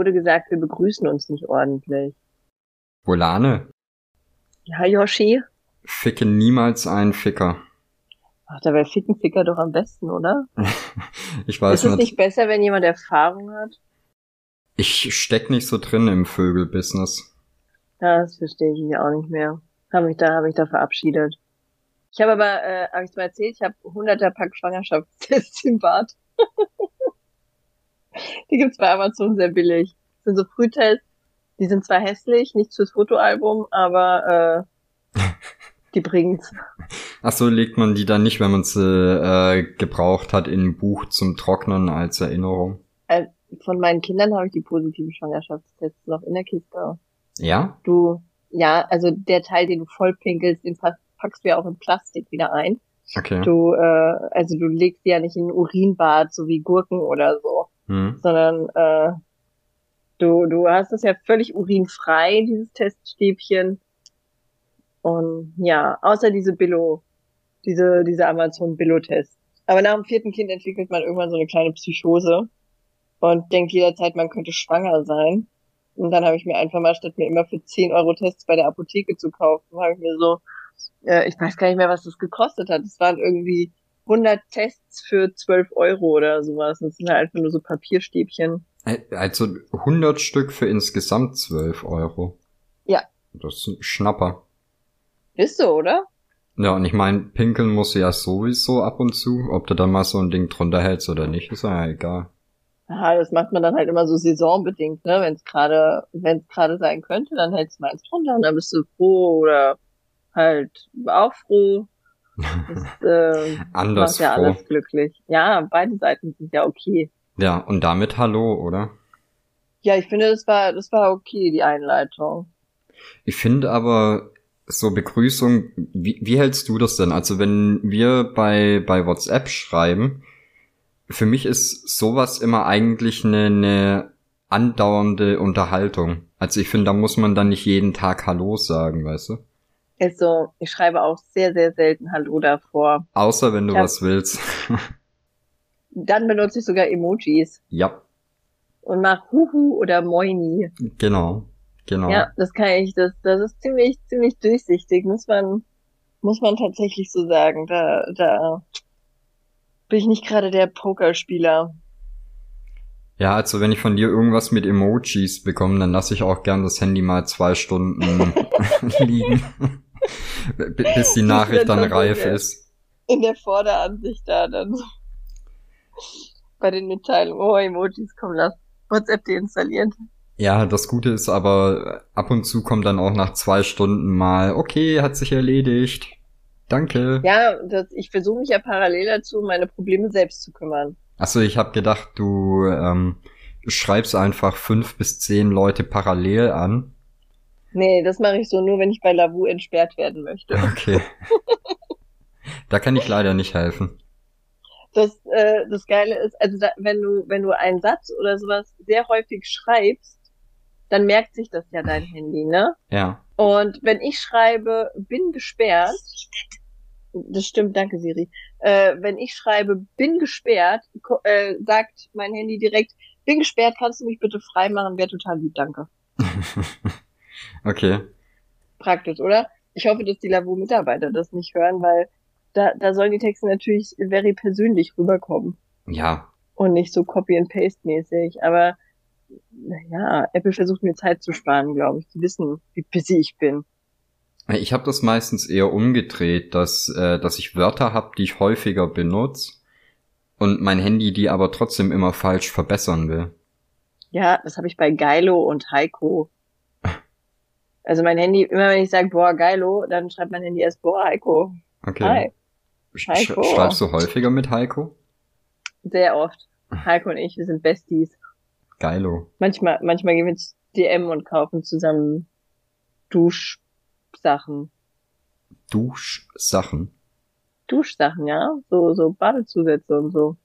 Wurde gesagt, wir begrüßen uns nicht ordentlich. Volane, Ja, Yoshi? ficke niemals einen Ficker. Ach, dabei ficken Ficker doch am besten, oder? Ich weiß Ist es nicht, nicht besser, wenn jemand Erfahrung hat? ich steck nicht so drin im Vögelbusiness. Ja, das verstehe ich auch nicht mehr. Habe mich da, habe ich da verabschiedet. Ich habe aber, äh, habe ich mal erzählt, ich habe hunderter Pack Schwangerschaftstests im Bad. die gibt's bei Amazon sehr billig. Das sind so Frühtests, die sind zwar hässlich, nicht fürs Fotoalbum, aber äh, die bringen's. Ach so, legt man die dann nicht, wenn man sie äh, gebraucht hat, in ein Buch zum Trocknen als Erinnerung? Äh, von meinen Kindern habe ich die positiven Schwangerschaftstests noch in der Kiste. Ja? Du, ja, also der Teil, den du vollpinkelst, den pack- packst du ja auch in Plastik wieder ein. Okay. Du, äh, also du legst die ja nicht in ein Urinbad, so wie Gurken oder so, Hm. sondern äh, du, du hast es ja völlig urinfrei, dieses Teststäbchen. Und ja, außer diese Billo, diese, diese Amazon Billo-Tests. Aber nach dem vierten Kind entwickelt man irgendwann so eine kleine Psychose und denkt jederzeit, man könnte schwanger sein. Und dann habe ich mir einfach mal, statt mir immer für 10 Euro Tests bei der Apotheke zu kaufen, habe ich mir so, äh, ich weiß gar nicht mehr, was das gekostet hat. Es waren irgendwie 100 Tests für 12 Euro oder sowas. Das sind halt einfach nur so Papierstäbchen. Äh, Also 100 Stück für insgesamt 12 Euro. Ja. Das ist ein Schnapper. Ist so, oder? Ja, und ich meine, pinkeln muss ja sowieso ab und zu. Ob du dann mal so ein Ding drunter hältst oder nicht, ist ja egal. Ja, das macht man dann halt immer so saisonbedingt, ne? Wenn es gerade, wenn es gerade sein könnte, dann hältst du mal eins drunter und dann bist du froh oder halt auch froh. Das äh, Anders macht ja froh. alles glücklich. Ja, beide Seiten sind ja okay. Ja, und damit Hallo, oder? Ja, ich finde, das war, das war okay, die Einleitung. Ich finde aber so Begrüßung, wie, wie hältst du das denn? Also wenn wir bei, bei WhatsApp schreiben, für mich ist sowas immer eigentlich eine, eine andauernde Unterhaltung. Also ich finde, da muss man dann nicht jeden Tag Hallo sagen, weißt du? Also, ich schreibe auch sehr, sehr selten Hallo davor. Außer wenn du Ja. was willst. Dann benutze ich sogar Emojis ja, und mach Huhu oder Moini. genau. Genau. Ja, das kann ich, das, das ist ziemlich, ziemlich durchsichtig, muss man, muss man tatsächlich so sagen. Da, da bin ich nicht gerade der Pokerspieler. Ja, also wenn ich von dir irgendwas mit Emojis bekomme, dann lasse ich auch gern das Handy mal zwei Stunden liegen, bis die Nachricht dann reif ist. In der Vorderansicht da dann so. Bei den Mitteilungen, oh, Emojis, komm, lass WhatsApp deinstallieren. Ja, das Gute ist aber, ab und zu kommt dann auch nach zwei Stunden mal, okay, hat sich erledigt. Danke. Ja, das, ich versuche mich ja parallel dazu, meine Probleme selbst zu kümmern. Achso, ich habe gedacht, du ähm, schreibst einfach fünf bis zehn Leute parallel an. Nee, das mache ich so nur, wenn ich bei Lavu entsperrt werden möchte. Okay. da kann ich leider nicht helfen. Das, äh, das Geile ist, also da, wenn du, wenn du einen Satz oder sowas sehr häufig schreibst, dann merkt sich das ja dein Handy, ne? Ja. Und wenn ich schreibe, bin gesperrt, das stimmt, danke Siri. Äh, wenn ich schreibe, bin gesperrt, äh, sagt mein Handy direkt, bin gesperrt, kannst du mich bitte freimachen? Wäre total lieb, danke. okay. Praktisch, oder? Ich hoffe, dass die Lavu-Mitarbeiter das nicht hören, weil da, da sollen die Texte natürlich very persönlich rüberkommen Ja. und nicht so Copy-and-Paste-mäßig. Aber naja, Apple versucht mir Zeit zu sparen, glaube ich. Die wissen, wie busy ich bin. Ich habe das meistens eher umgedreht, dass, äh, dass ich Wörter habe, die ich häufiger benutze und mein Handy die aber trotzdem immer falsch verbessern will. Ja, das habe ich bei Geilo und Heiko. Also mein Handy, immer wenn ich sage, boah, Geilo, dann schreibt mein Handy erst, boah, Heiko. Okay. Hi. Sch Heiko. Schreibst du häufiger mit Heiko? Sehr oft. Heiko und ich, wir sind Besties. Geilo. Manchmal, manchmal gehen wir ins DM und kaufen zusammen Duschsachen. Duschsachen. Duschsachen, ja? So, so Badezusätze und so.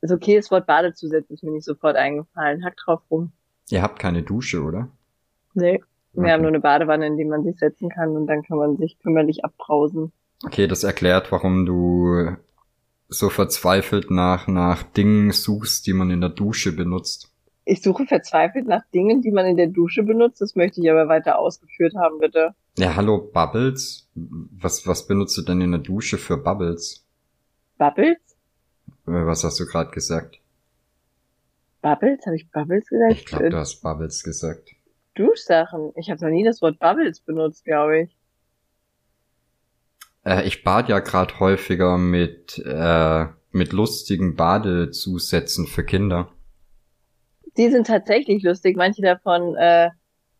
Ist okay, das Wort Badezusätze ist mir nicht sofort eingefallen. Hack drauf rum. Ihr habt keine Dusche, oder? Nee. Wir Okay. haben nur eine Badewanne, in die man sich setzen kann und dann kann man sich kümmerlich abbrausen. Okay, das erklärt, warum du so verzweifelt nach, nach Dingen suchst, die man in der Dusche benutzt. Ich suche verzweifelt nach Dingen, die man in der Dusche benutzt. Das möchte ich aber weiter ausgeführt haben, bitte. Ja, hallo, Bubbles. Was, was benutzt du denn in der Dusche für Bubbles? Bubbles? Äh, Was hast du gerade gesagt? Bubbles? Habe ich Bubbles gesagt? Ich glaube, du hast Bubbles gesagt. Duschsachen. Ich habe noch nie das Wort Bubbles benutzt, glaube ich. Äh, ich bad ja gerade häufiger mit, äh, mit lustigen Badezusätzen für Kinder. Die sind tatsächlich lustig. Manche davon äh,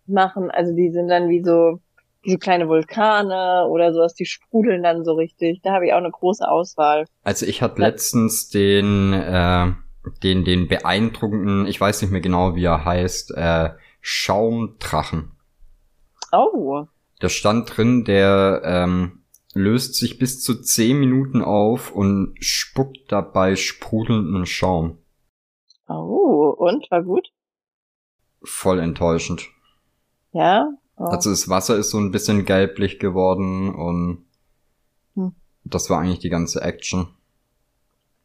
machen, also die sind dann wie so, wie so kleine Vulkane oder sowas, die sprudeln dann so richtig. Da habe ich auch eine große Auswahl. Also ich hatte letztens den, äh, den, den beeindruckenden, ich weiß nicht mehr genau, wie er heißt, äh, Schaumdrachen. Oh, Da stand drin, der ähm, löst sich bis zu 10 Minuten auf und spuckt dabei sprudelnden Schaum. oh, und war gut? Voll enttäuschend. Ja. Oh. Also das Wasser ist so ein bisschen gelblich geworden und Hm. das war eigentlich die ganze Action.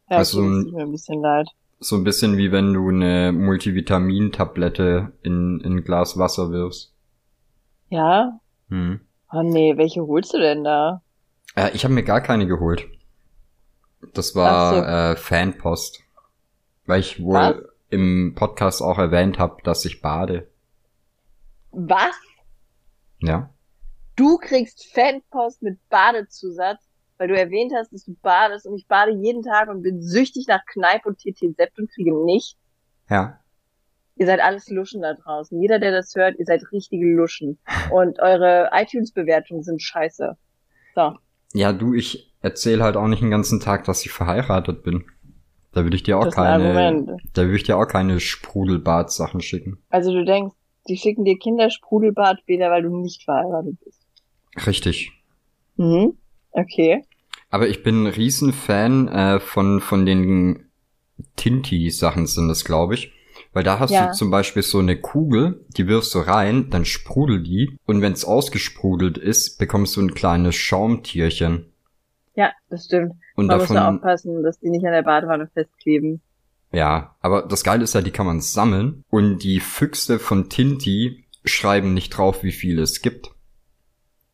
ja, also tut mir ein bisschen leid. So ein bisschen wie wenn du eine Multivitamintablette in, in ein Glas Wasser wirfst. Ja? Hm. Oh nee, welche holst du denn da? Äh, ich habe mir gar keine geholt. Das war so. äh, Fanpost. Weil ich wohl Was? im Podcast auch erwähnt habe, dass ich bade. Was? Ja. Du kriegst Fanpost mit Badezusatz, weil du erwähnt hast, dass du badest und ich bade jeden Tag und bin süchtig nach Kneipp und TT Sept und kriege nicht. Ja. Ihr seid alles Luschen da draußen. Jeder, der das hört, ihr seid richtige Luschen. Und eure iTunes-Bewertungen sind scheiße. So. Ja, du, ich erzähle halt auch nicht den ganzen Tag, dass ich verheiratet bin. Da würde ich dir auch keine, da würde ich dir auch keine Sprudelbad-Sachen schicken. Also du denkst, die schicken dir Kindersprudelbadbäder, weil du nicht verheiratet bist. Richtig. Mhm. Okay. Aber ich bin ein Riesenfan äh, von, von den Tinti-Sachen sind das, glaube ich. Weil da hast Ja. du zum Beispiel so eine Kugel, die wirfst du rein, dann sprudelt die. Und wenn es ausgesprudelt ist, bekommst du ein kleines Schaumtierchen. Ja, das stimmt. Und Man muss nur davon, aufpassen, dass die nicht an der Badewanne festkleben. ja, aber das Geile ist ja, die kann man sammeln. Und die Füchse von Tinti schreiben nicht drauf, wie viele es gibt.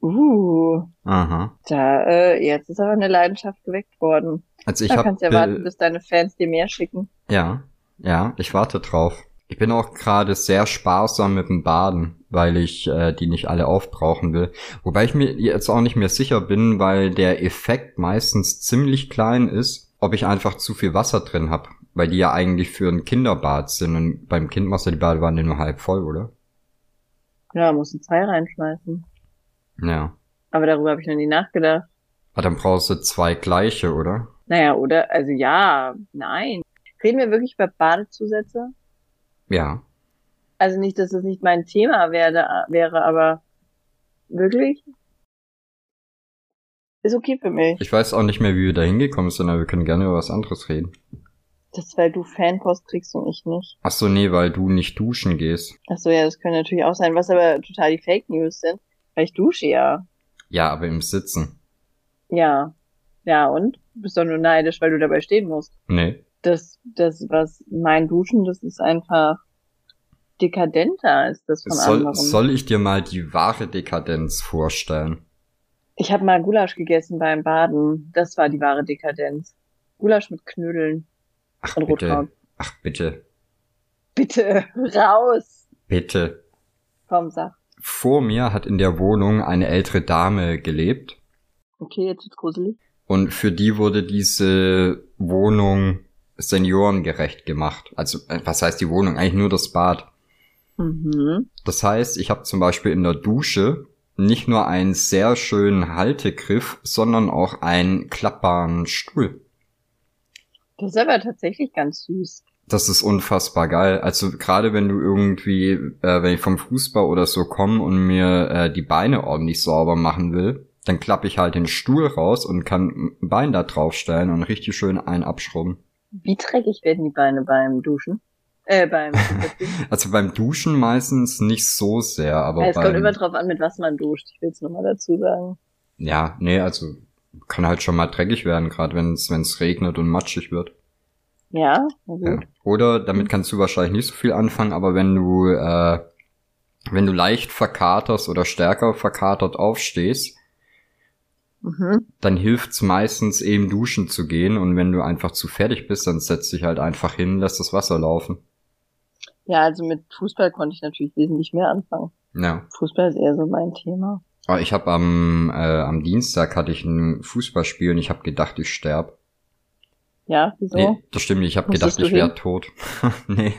Uh, Aha. da, äh, jetzt ist aber eine Leidenschaft geweckt worden. Also ich da habe kannst du ja warten, bis deine Fans dir mehr schicken. Ja, ja, ich warte drauf. Ich bin auch gerade sehr sparsam mit dem Baden, weil ich äh, die nicht alle aufbrauchen will. Wobei ich mir jetzt auch nicht mehr sicher bin, weil der Effekt meistens ziemlich klein ist, ob ich einfach zu viel Wasser drin hab, weil die ja eigentlich für ein Kinderbad sind und beim Kind machst du die Badewanne nur halb voll, oder? Ja, musst du zwei reinschmeißen. Ja. Aber darüber habe ich noch nie nachgedacht. Aber dann brauchst du zwei gleiche, oder? Naja, oder? Also ja, nein. Reden wir wirklich über Badezusätze? Ja. Also nicht, dass es nicht mein Thema werde, wäre, aber wirklich? Ist okay für mich. Ich weiß auch nicht mehr, wie wir da hingekommen sind, aber wir können gerne über was anderes reden. Das ist, weil du Fanpost kriegst und ich nicht. Ach so, nee, weil du nicht duschen gehst. Ach so, ja, das könnte natürlich auch sein, was aber total die Fake News sind. Ich dusche ja. Ja, aber im Sitzen. Ja. Ja, und? Du bist doch nur neidisch, weil du dabei stehen musst. Nee. Das, das, was mein Duschen, das ist einfach dekadenter als das von Soll, anderen. soll ich dir mal die wahre Dekadenz vorstellen? Ich habe mal Gulasch gegessen beim Baden. Das war die wahre Dekadenz. Gulasch mit Knödeln Ach und bitte, Rotkraut. ach bitte, Bitte, raus! bitte. Komm, sag. Vor mir hat in der Wohnung eine ältere Dame gelebt Okay, jetzt wird's gruselig. und für die wurde diese Wohnung seniorengerecht gemacht. Also äh, was heißt die Wohnung? Eigentlich nur das Bad. Mhm. Das heißt, ich habe zum Beispiel in der Dusche nicht nur einen sehr schönen Haltegriff, sondern auch einen klappbaren Stuhl. Das ist aber tatsächlich ganz süß. Das ist unfassbar geil. Also gerade wenn du irgendwie, äh, wenn ich vom Fußball oder so komme und mir äh, die Beine ordentlich sauber machen will, dann klappe ich halt den Stuhl raus und kann ein Bein da draufstellen und richtig schön einen abschrubben. Wie dreckig werden die Beine beim Duschen? Äh, beim Also beim Duschen meistens nicht so sehr, aber Es kommt immer beim, drauf an, mit was man duscht. Ich will es nochmal dazu sagen. ja, nee, also kann halt schon mal dreckig werden, gerade wenn es wenn es regnet und matschig wird. Ja, Ja. Oder damit kannst du wahrscheinlich nicht so viel anfangen, aber wenn du äh, wenn du leicht verkaterst oder stärker verkatert aufstehst, Mhm. dann hilft's meistens eben duschen zu gehen und wenn du einfach zu fertig bist, dann setzt dich halt einfach hin, lässt das Wasser laufen. Ja, also mit Fußball konnte ich natürlich wesentlich mehr anfangen. Ja. Fußball ist eher so mein Thema. Aber ich habe am äh, am Dienstag hatte ich ein Fußballspiel und ich habe gedacht, ich sterb. Ja, wieso? Nee, das stimmt nicht. Ich habe gedacht, ich wäre tot. nee.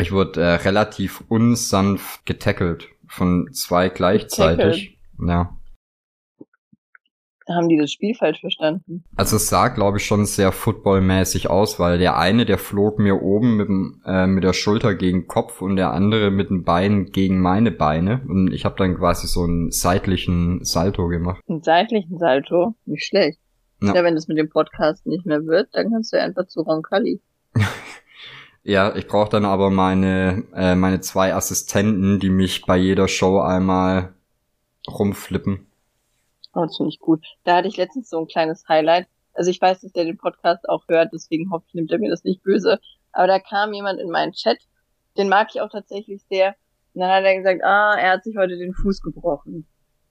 Ich wurde äh, relativ unsanft getackelt von zwei gleichzeitig. Ja. Haben die das Spiel falsch verstanden? Also es sah, glaube ich, schon sehr footballmäßig aus, weil der eine, der flog mir oben mit, dem, äh, mit der Schulter gegen den Kopf und der andere mit dem Bein gegen meine Beine. Und ich habe dann quasi so einen seitlichen Salto gemacht. Einen seitlichen Salto? Nicht schlecht. Ja. Ja, wenn das mit dem Podcast nicht mehr wird, dann kannst du ja einfach zu Roncalli. Ja, ich brauche dann aber meine, äh, meine zwei Assistenten, die mich bei jeder Show einmal rumflippen. Oh, das finde ich gut. Da hatte ich letztens so ein kleines Highlight. Also ich weiß, dass der den Podcast auch hört, deswegen hoffe ich, nimmt er mir das nicht böse. Aber da kam jemand in meinen Chat, den mag ich auch tatsächlich sehr. Und dann hat er gesagt, ah, er hat sich heute den Fuß gebrochen.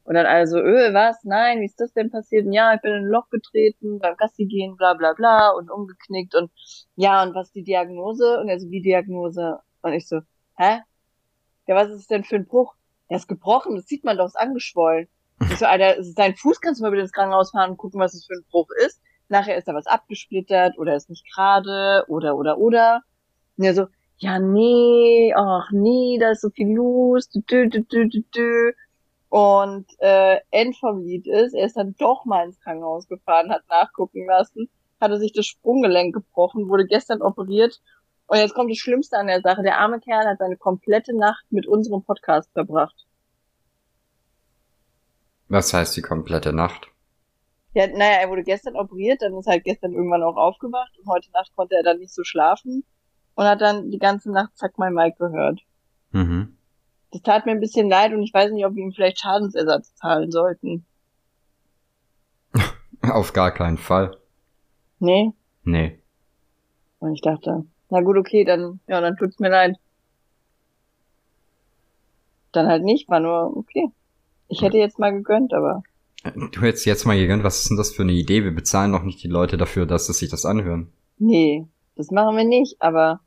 Und dann also, öh, was? Nein, wie ist das denn passiert? Und ja, ich bin in ein Loch getreten, beim Gassi gehen, bla bla bla und umgeknickt und ja, und was die Diagnose? Und er so, wie Diagnose? Und ich so, hä? Ja, was ist denn für ein Bruch? Er ist gebrochen, das sieht man doch, ist angeschwollen. Ich so, Alter, ist dein Fuß, kannst du mal bitte ins Krankenhaus fahren und gucken, was es für ein Bruch ist. Nachher ist da was abgesplittert oder ist nicht gerade oder oder oder. Und er so, ja nee, ach nee, da ist so viel los. Dü, dü, dü, dü, dü. Und äh, End vom Lied ist, er ist dann doch mal ins Krankenhaus gefahren, hat nachgucken lassen, hatte sich das Sprunggelenk gebrochen, wurde gestern operiert. Und jetzt kommt das Schlimmste an der Sache. Der arme Kerl hat seine komplette Nacht mit unserem Podcast verbracht. Was heißt die komplette Nacht? Ja, naja, er wurde gestern operiert, dann ist halt gestern irgendwann auch aufgewacht und heute Nacht konnte er dann nicht so schlafen und hat dann die ganze Nacht Zack mein Mike gehört. Mhm. Das tat mir ein bisschen leid und ich weiß nicht, ob wir ihm vielleicht Schadensersatz zahlen sollten. Auf gar keinen Fall. Nee? Nee. Und ich dachte, na gut, okay, dann, ja, dann tut's mir leid. Dann halt nicht, war nur, okay. Ich hätte jetzt mal gegönnt, aber Du hättest jetzt mal gegönnt, was ist denn das für eine Idee? Wir bezahlen noch nicht die Leute dafür, dass sie sich das anhören. nee, das machen wir nicht, aber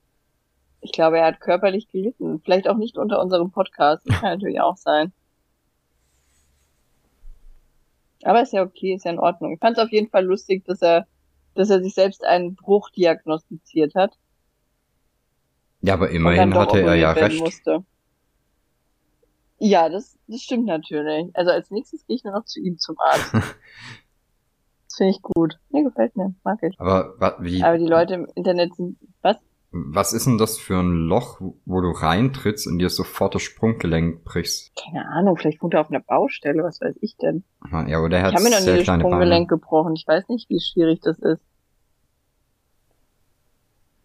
ich glaube, er hat körperlich gelitten. Vielleicht auch nicht unter unserem Podcast. Das kann natürlich auch sein. Aber ist ja okay, ist ja in Ordnung. Ich fand es auf jeden Fall lustig, dass er, dass er sich selbst einen Bruch diagnostiziert hat. Ja, aber immerhin hatte er ja recht. Musste. Ja, das, das stimmt natürlich. Also als nächstes gehe ich nur noch zu ihm zum Arzt. das finde ich gut. Mir gefällt mir, mag ich. Aber wa- wie, Aber die Leute im Internet sind, was? Was ist denn das für ein Loch, wo du reintrittst und dir sofort das Sprunggelenk brichst? Keine Ahnung, vielleicht wohnt er auf einer Baustelle, was weiß ich denn. Ja, oder er Ich hat habe mir noch nie das Sprunggelenk Beine. gebrochen. Ich weiß nicht, wie schwierig das ist.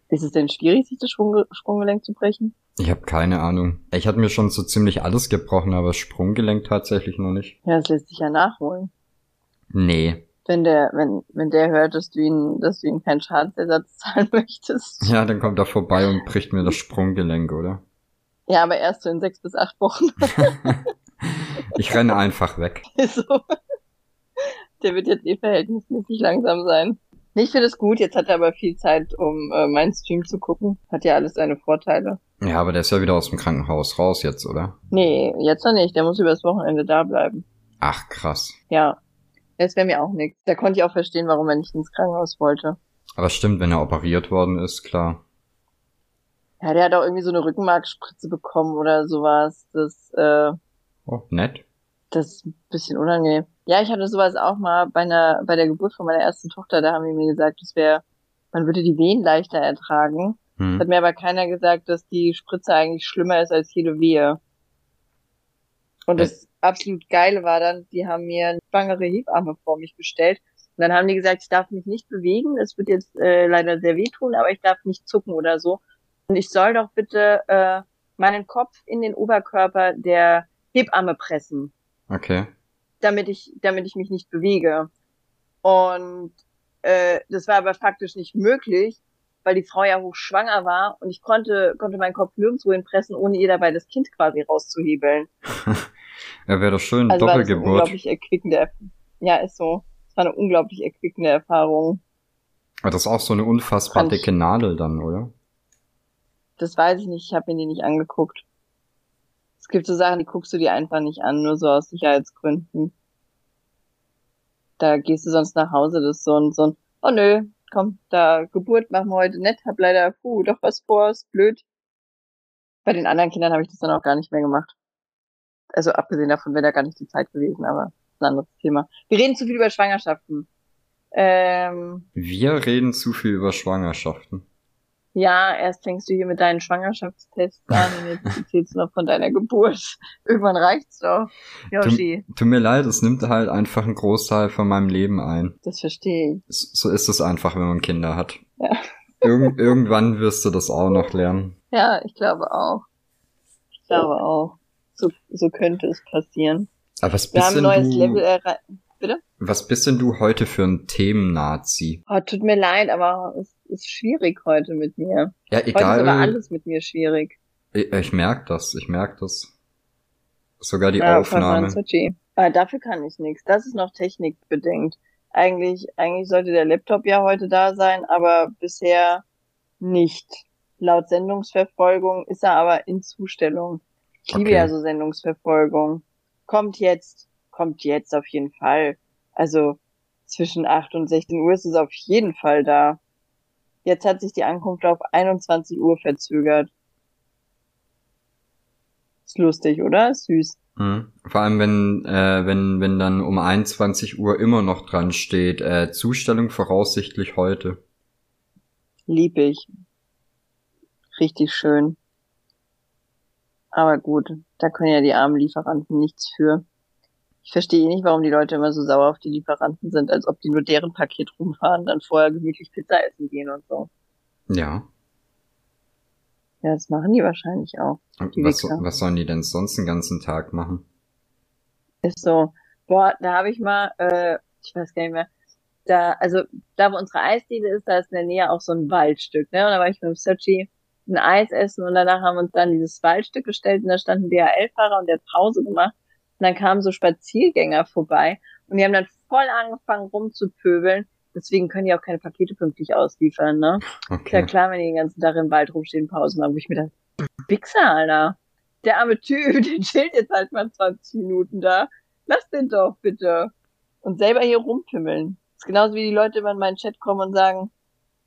Ist es denn schwierig, sich das Sprungge Sprunggelenk zu brechen? Ich habe keine Ahnung. Ich hatte mir schon so ziemlich alles gebrochen, aber das Sprunggelenk tatsächlich noch nicht. Ja, das lässt sich ja nachholen. Nee. Wenn der, wenn, wenn der hört, dass du ihn, dass du ihm keinen Schadensersatz zahlen möchtest. Ja, dann kommt er vorbei und bricht mir das Sprunggelenk, oder? Ja, aber erst so in sechs bis acht Wochen. Ich renne einfach weg. so. Der wird jetzt eh verhältnismäßig langsam sein. Ich finde es gut, jetzt hat er aber viel Zeit, um äh, meinen Stream zu gucken. Hat ja alles seine Vorteile. Ja, aber der ist ja wieder aus dem Krankenhaus raus jetzt, oder? Nee, jetzt noch nicht. Der muss übers Wochenende da bleiben. Ach, krass. Ja. Das wäre mir auch nichts. Da konnte ich auch verstehen, warum er nicht ins Krankenhaus wollte. Aber stimmt, wenn er operiert worden ist, klar. Ja, der hat auch irgendwie so eine Rückenmarkspritze bekommen oder sowas. Das, äh, Oh, nett. das ist ein bisschen unangenehm. Ja, ich hatte sowas auch mal bei einer, bei der Geburt von meiner ersten Tochter, da haben die mir gesagt, das wäre, man würde die Wehen leichter ertragen. Hm. Hat mir aber keiner gesagt, dass die Spritze eigentlich schlimmer ist als jede Wehe. Und das absolut Geile war dann, die haben mir eine schwangere Hebamme vor mich gestellt. Und dann haben die gesagt, ich darf mich nicht bewegen. Das wird jetzt äh, leider sehr wehtun, aber ich darf nicht zucken oder so. Und ich soll doch bitte äh, meinen Kopf in den Oberkörper der Hebamme pressen Okay. damit ich, damit ich mich nicht bewege. Und äh, das war aber faktisch nicht möglich, weil die Frau ja hochschwanger war und ich konnte, konnte meinen Kopf nirgendwo hinpressen, ohne ihr dabei das Kind quasi rauszuhebeln. ja, wäre doch schön, Also war das eine Doppelgeburt. unglaublich erquickende, Erf- ja, ist so. Es war eine unglaublich erquickende Erfahrung. Aber das ist auch so eine unfassbar Fand dicke Nadel dann, oder? Das weiß ich nicht, ich habe mir die nicht angeguckt. Es gibt so Sachen, die guckst du dir einfach nicht an, nur so aus Sicherheitsgründen. Da gehst du sonst nach Hause, das ist so ein, so ein, oh nö, komm, da Geburt machen wir heute nicht, hab leider, puh, doch was vor, ist blöd. Bei den anderen Kindern habe ich das dann auch gar nicht mehr gemacht. Also abgesehen davon wäre da gar nicht die Zeit gewesen, aber ein anderes Thema. Wir reden zu viel über Schwangerschaften. Ähm, Wir reden zu viel über Schwangerschaften. Ja, erst fängst du hier mit deinen Schwangerschaftstests an und jetzt erzählst du noch von deiner Geburt. Irgendwann reicht's doch. Yoshi, Tut mir leid, es nimmt halt einfach einen Großteil von meinem Leben ein. das verstehe ich. So ist es einfach, wenn man Kinder hat. Ja. Irgend, irgendwann wirst du das auch noch lernen. Ja, ich glaube auch. Ich glaube auch. So, so könnte es passieren. Aber was Wir bist haben ein denn neues du, Level erreicht. was bist denn du heute für ein Themen-Nazi? Oh, tut mir leid, aber es ist schwierig heute mit mir. Ja, Heute ist aber egal. alles mit mir schwierig. Ich, ich merk das, ich merk das. Sogar die Ja, Aufnahme. Aber dafür kann ich nichts. Das ist noch technikbedingt. Eigentlich, eigentlich sollte der Laptop ja heute da sein, aber bisher nicht. Laut Sendungsverfolgung ist er aber in Zustellung. Ich liebe Okay. ja so Sendungsverfolgung. Kommt jetzt, kommt jetzt auf jeden Fall. Also zwischen 8 und 16 Uhr ist es auf jeden Fall da. Jetzt hat sich die Ankunft auf 21 Uhr verzögert. Ist lustig, oder? Ist süß. Mhm. Vor allem, wenn, äh, wenn, wenn dann um 21 Uhr immer noch dran steht, äh, Zustellung voraussichtlich heute. Lieb ich. Richtig schön. Aber gut, da können ja die armen Lieferanten nichts für. Ich verstehe eh nicht, warum die Leute immer so sauer auf die Lieferanten sind, als ob die nur deren Paket rumfahren, dann vorher gemütlich Pizza essen gehen und so. Ja. Ja, das machen die wahrscheinlich auch. Die Was, was sollen die denn sonst den ganzen Tag machen? Ist so. Boah, da habe ich mal, äh, ich weiß gar nicht mehr, da, also da wo unsere Eisdiele ist, da ist in der Nähe auch so ein Waldstück, ne? Und da war ich mit dem Sochi ein Eis essen und danach haben wir uns dann dieses Waldstück gestellt und da stand ein DHL-Fahrer und der hat Pause gemacht. Und dann kamen so Spaziergänger vorbei und die haben dann voll angefangen rumzupöbeln. Deswegen können die auch keine Pakete pünktlich ausliefern, ne? Ist ja Okay. klar, wenn die den ganzen Tag im Wald rumstehen, Pause machen, wo ich mir dachte, Wichser, Alter. Der arme Typ, der chillt jetzt halt mal 20 Minuten da. Lass den doch, bitte. Und selber hier rumpimmeln. ist genauso wie die Leute immer in meinen Chat kommen und sagen,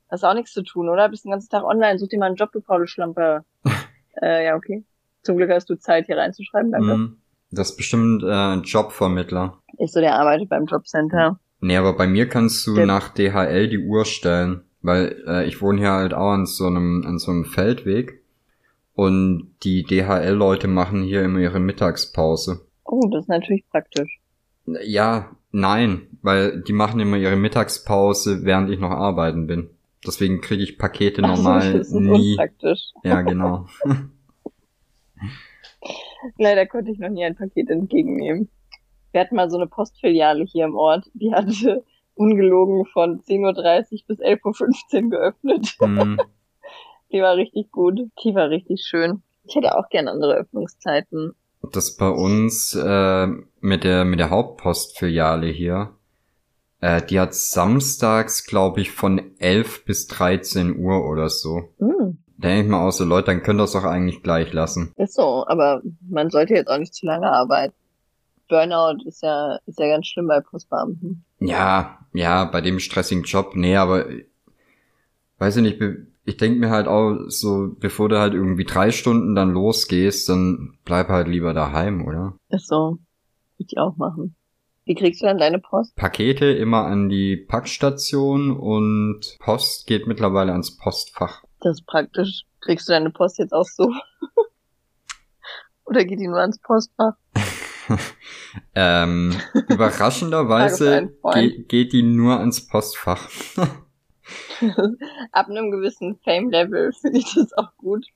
hast auch nichts zu tun, oder? Bist den ganzen Tag online, such dir mal einen Job, du faule Schlampe. äh, ja, okay. Zum Glück hast du Zeit, hier reinzuschreiben, danke. Mhm. Das ist bestimmt äh, ein Jobvermittler. Ist so, der arbeitet beim Jobcenter. Nee, aber bei mir kannst du Der- nach DHL die Uhr stellen, weil äh, ich wohne hier halt auch an so einem an so einem Feldweg und die DHL-Leute machen hier immer ihre Mittagspause. Oh, das ist natürlich praktisch. Ja, nein, weil die machen immer ihre Mittagspause, während ich noch arbeiten bin. Deswegen kriege ich Pakete Ach so, normal nie. Ja, genau. Leider konnte ich noch nie ein Paket entgegennehmen. Wir hatten mal so eine Postfiliale hier im Ort, die hatte ungelogen von 10.30 Uhr bis 11.15 Uhr geöffnet. Hm, Die war richtig gut. Die war richtig schön. Ich hätte auch gern andere Öffnungszeiten. das bei uns äh, mit der mit der Hauptpostfiliale hier. Äh, die hat samstags, glaube ich, von 11 bis 13 Uhr oder so. Hm, Da denke ich mal aus, so Leute, dann könnt ihr das doch eigentlich gleich lassen. ist so, aber man sollte jetzt auch nicht zu lange arbeiten. Burnout ist ja, ist ja ganz schlimm bei Postbeamten. Ja, ja, bei dem stressigen Job, nee, aber weiß ich nicht, ich denke mir halt auch so, bevor du halt irgendwie drei Stunden dann losgehst, dann bleib halt lieber daheim, oder? Ist so. Würde ich auch machen. Wie kriegst du dann deine Post? Pakete immer an die Packstation und Post geht mittlerweile ans Postfach. Das ist praktisch. Kriegst du deine Post jetzt auch so? Oder geht die nur ans Postfach? ähm, überraschenderweise ge geht die nur ans Postfach. Ab einem gewissen Fame-Level finde ich das auch gut.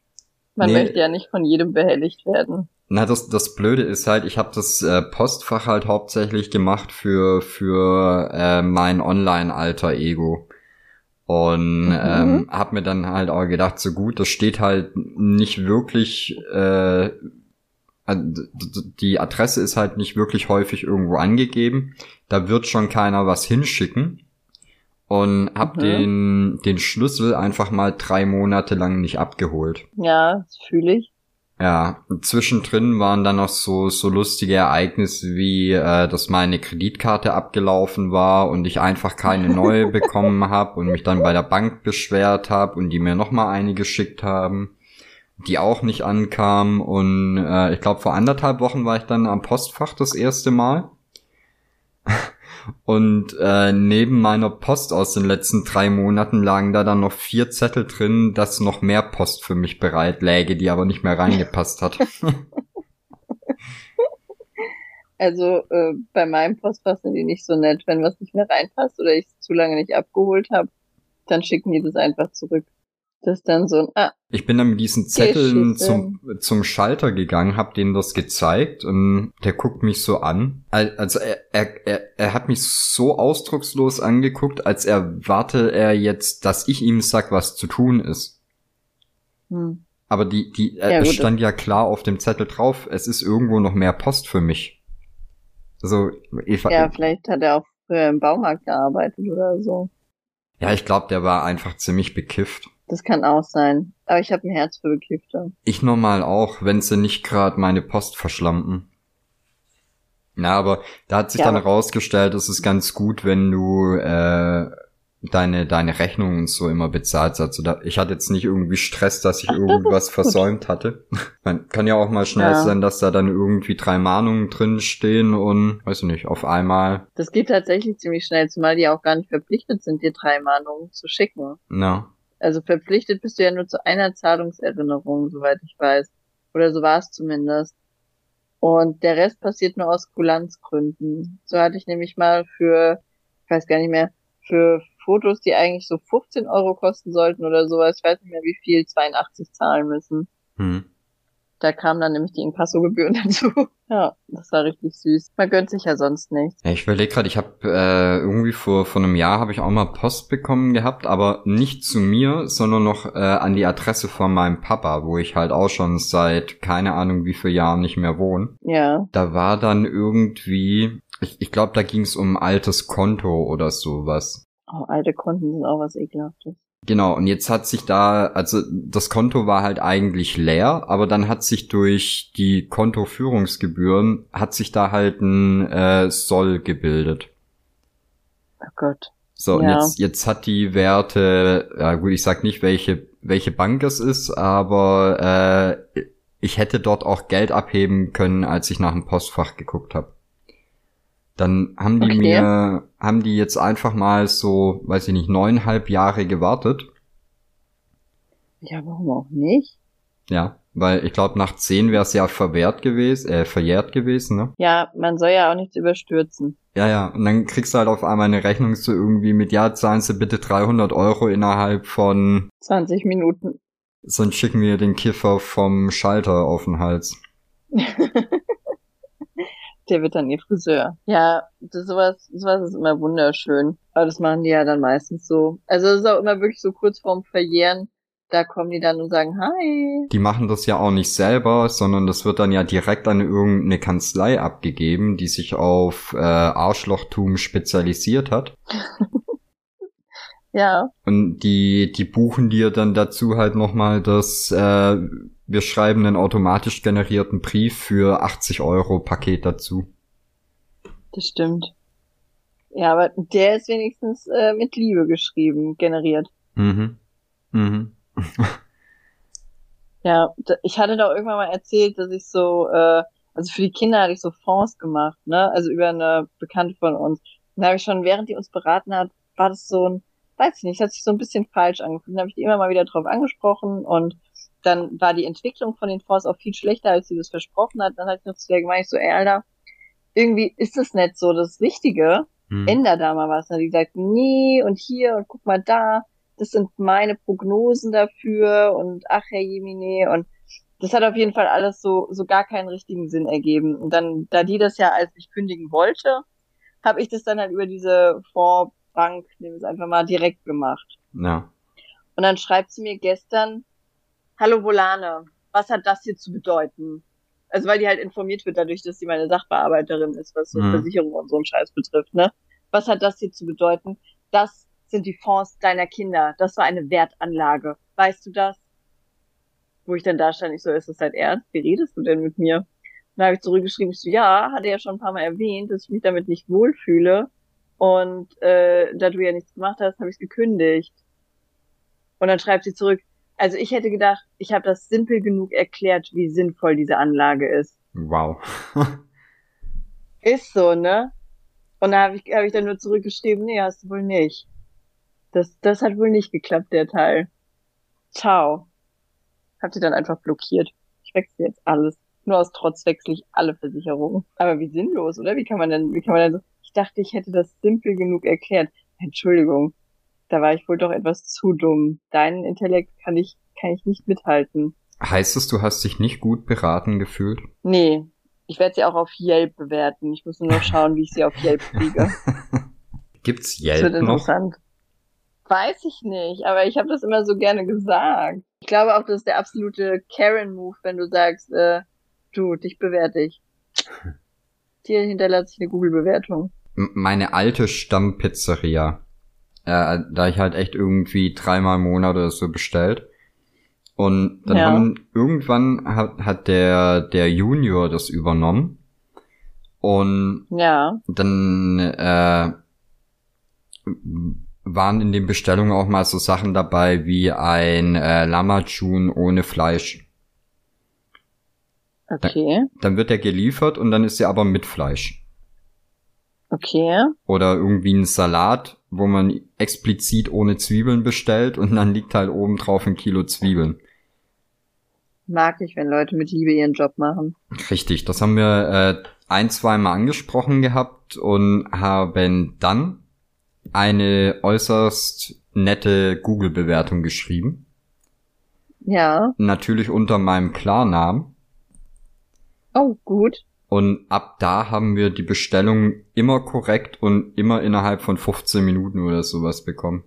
Man Nee. möchte ja nicht von jedem behelligt werden. Na, das, das Blöde ist halt, ich habe das äh, Postfach halt hauptsächlich gemacht für, für äh, mein Online-Alter-Ego. Und mhm. ähm, habe mir dann halt auch gedacht, so gut, das steht halt nicht wirklich, äh, die Adresse ist halt nicht wirklich häufig irgendwo angegeben. Da wird schon keiner was hinschicken. Und hab mhm. den, den Schlüssel einfach mal drei Monate lang nicht abgeholt. Ja, das fühle ich. Ja, zwischendrin waren dann noch so, so lustige Ereignisse wie, äh, dass meine Kreditkarte abgelaufen war und ich einfach keine neue bekommen habe und mich dann bei der Bank beschwert habe und die mir nochmal eine geschickt haben, die auch nicht ankam. Und äh, ich glaube, vor anderthalb Wochen war ich dann am Postfach das erste Mal. Und äh, neben meiner Post aus den letzten drei Monaten lagen da dann noch vier Zettel drin, dass noch mehr Post für mich bereit läge, die aber nicht mehr reingepasst hat. Also äh, bei meinem Postfach sind die nicht so nett. Wenn was nicht mehr reinpasst oder ich es zu lange nicht abgeholt habe, dann schicken die das einfach zurück. Das dann so ein, ah, Ich bin dann mit diesen Zetteln zum, zum Schalter gegangen, hab denen das gezeigt und der guckt mich so an. Also er, er, er, er hat mich so ausdruckslos angeguckt, als erwarte er jetzt, dass ich ihm sag, was zu tun ist. Hm. Aber die, die, ja, es stand ja klar auf dem Zettel drauf, es ist irgendwo noch mehr Post für mich. Also, Eva, ja, vielleicht hat er auch früher im Baumarkt gearbeitet oder so. Ja, ich glaube, der war einfach ziemlich bekifft. Das kann auch sein. Aber ich habe ein Herz für Bekifte. Ich normal auch, wenn sie nicht gerade meine Post verschlampen. Na, aber da hat sich ja, dann herausgestellt, es ist ganz gut, wenn du äh, deine deine Rechnungen so immer bezahlst. Also da, ich hatte jetzt nicht irgendwie Stress, dass ich Ach, irgendwas versäumt hatte. Man kann ja auch mal schnell ja. sein, dass da dann irgendwie drei Mahnungen drin stehen und weiß ich nicht, auf einmal. Das geht tatsächlich ziemlich schnell, zumal die auch gar nicht verpflichtet sind, dir drei Mahnungen zu schicken. Na. Also verpflichtet bist du ja nur zu einer Zahlungserinnerung, soweit ich weiß. Oder so war es zumindest. Und der Rest passiert nur aus Kulanzgründen. So hatte ich nämlich mal für, ich weiß gar nicht mehr, für Fotos, die eigentlich so 15 Euro kosten sollten oder sowas, ich weiß nicht mehr wie viel, 82 zahlen müssen. Hm. Da kam dann nämlich die Inkassogebühren dazu. Ja, das war richtig süß. Man gönnt sich ja sonst nichts. Ich überlege gerade, ich habe äh, irgendwie vor, vor einem Jahr habe ich auch mal Post bekommen gehabt, aber nicht zu mir, sondern noch äh, an die Adresse von meinem Papa, wo ich halt auch schon seit keine Ahnung wie viele Jahren nicht mehr wohne. Ja. Da war dann irgendwie, ich, ich glaube, da ging es um ein altes Konto oder sowas. Oh, alte Konten sind auch was ekelhaftes. Genau, und jetzt hat sich da, also das Konto war halt eigentlich leer, aber dann hat sich durch die Kontoführungsgebühren, hat sich da halt ein äh, Soll gebildet. Oh Gott. So, ja. und jetzt, jetzt hat die Werte, ja gut, ich sag nicht, welche, welche Bank es ist, aber äh, ich hätte dort auch Geld abheben können, als ich nach dem Postfach geguckt habe. Dann haben die okay. mir, haben die jetzt einfach mal so, weiß ich nicht, neuneinhalb Jahre gewartet. Ja, warum auch nicht? Ja, weil ich glaube, nach zehn wäre es ja verwehrt gewesen, äh, verjährt gewesen, ne? Ja, man soll ja auch nichts überstürzen. Ja, ja, und dann kriegst du halt auf einmal eine Rechnung so irgendwie mit, ja, zahlen Sie bitte 300 Euro innerhalb von 20 Minuten. Sonst schicken wir den Kiffer vom Schalter auf den Hals. der wird dann ihr Friseur. Ja, das, sowas, sowas ist immer wunderschön. Aber das machen die ja dann meistens so. Also es ist auch immer wirklich so kurz vorm Verjähren. Da kommen die dann und sagen, hi. Die machen das ja auch nicht selber, sondern das wird dann ja direkt an irgendeine Kanzlei abgegeben, die sich auf äh, Arschlochtum spezialisiert hat. ja. Und die, die buchen dir dann dazu halt nochmal das äh, wir schreiben einen automatisch generierten Brief für 80 Euro Paket dazu. Das stimmt. Ja, aber der ist wenigstens äh, mit Liebe geschrieben, generiert. Mhm. Mhm. ja, ich hatte doch irgendwann mal erzählt, dass ich so, äh, also für die Kinder hatte ich so Fonds gemacht, ne? Also über eine Bekannte von uns. Da habe ich schon, während die uns beraten hat, war das so ein, weiß ich nicht, hat sich so ein bisschen falsch angefühlt. Dann habe ich die immer mal wieder drauf angesprochen und dann war die Entwicklung von den Fonds auch viel schlechter, als sie das versprochen hat. Dann hat ich noch zu der gemeint, so, ey, Alter, irgendwie ist das nicht so das Richtige. Hm. Änder da mal was. Dann hat die gesagt, nee, und hier, und guck mal da, das sind meine Prognosen dafür, und ach, Herr Jemine, und das hat auf jeden Fall alles so, so gar keinen richtigen Sinn ergeben. Und dann, da die das ja als ich kündigen wollte, habe ich das dann halt über diese Fondsbank, nehmen wir es einfach mal, direkt gemacht. Ja. Und dann schreibt sie mir gestern, Hallo Volane, was hat das hier zu bedeuten? Also weil die halt informiert wird dadurch, dass sie meine Sachbearbeiterin ist, was so Mhm. Versicherung und so einen Scheiß betrifft, ne? Was hat das hier zu bedeuten? Das sind die Fonds deiner Kinder. Das war eine Wertanlage. Weißt du das? Wo ich dann da stand, ich so, ist das halt ernst? Wie redest du denn mit mir? Dann habe ich zurückgeschrieben, ich so, ja, hat er ja schon ein paar Mal erwähnt, dass ich mich damit nicht wohlfühle. Und äh, da du ja nichts gemacht hast, habe ich gekündigt. Und dann schreibt sie zurück, also ich hätte gedacht, ich habe das simpel genug erklärt, wie sinnvoll diese Anlage ist. Wow. Ist so, ne? Und da habe ich, hab ich dann nur zurückgeschrieben, nee, hast du wohl nicht. Das, das hat wohl nicht geklappt, der Teil. Ciao. Hab sie dann einfach blockiert. Ich wechsle jetzt alles. Nur aus Trotz wechsle ich alle Versicherungen. Aber wie sinnlos, oder? Wie kann man denn, wie kann man denn so, ich dachte, ich hätte das simpel genug erklärt. Entschuldigung. Da war ich wohl doch etwas zu dumm. Deinen Intellekt kann ich, kann ich nicht mithalten. heißt es, du hast dich nicht gut beraten gefühlt? Nee. Ich werde sie auch auf Yelp bewerten. Ich muss nur noch schauen, wie ich sie auf Yelp kriege. Gibt's Das wird Yelp noch? interessant. Weiß ich nicht, aber ich habe das immer so gerne gesagt. Ich glaube auch, das ist der absolute Karen-Move, wenn du sagst, äh, du, dich bewerte ich. Dir hinterlasse ich eine Google-Bewertung. Meine alte Stammpizzeria. Äh, da ich halt echt irgendwie dreimal im Monat oder so bestellt. Und dann Ja. haben irgendwann hat, hat der, der Junior das übernommen. Und Ja, dann äh, waren in den Bestellungen auch mal so Sachen dabei wie ein äh, Lamajun ohne Fleisch. okay, Dann wird der geliefert und dann ist er aber mit Fleisch. Okay. Oder irgendwie ein Salat, wo man explizit ohne Zwiebeln bestellt und dann liegt halt oben drauf ein Kilo Zwiebeln. Mag ich, wenn Leute mit Liebe ihren Job machen. Richtig, das haben wir äh, ein, zweimal angesprochen gehabt und haben dann eine äußerst nette Google-Bewertung geschrieben. Ja. Natürlich unter meinem Klarnamen. Oh, gut. Und ab da haben wir die Bestellung immer korrekt und immer innerhalb von 15 Minuten oder sowas bekommen.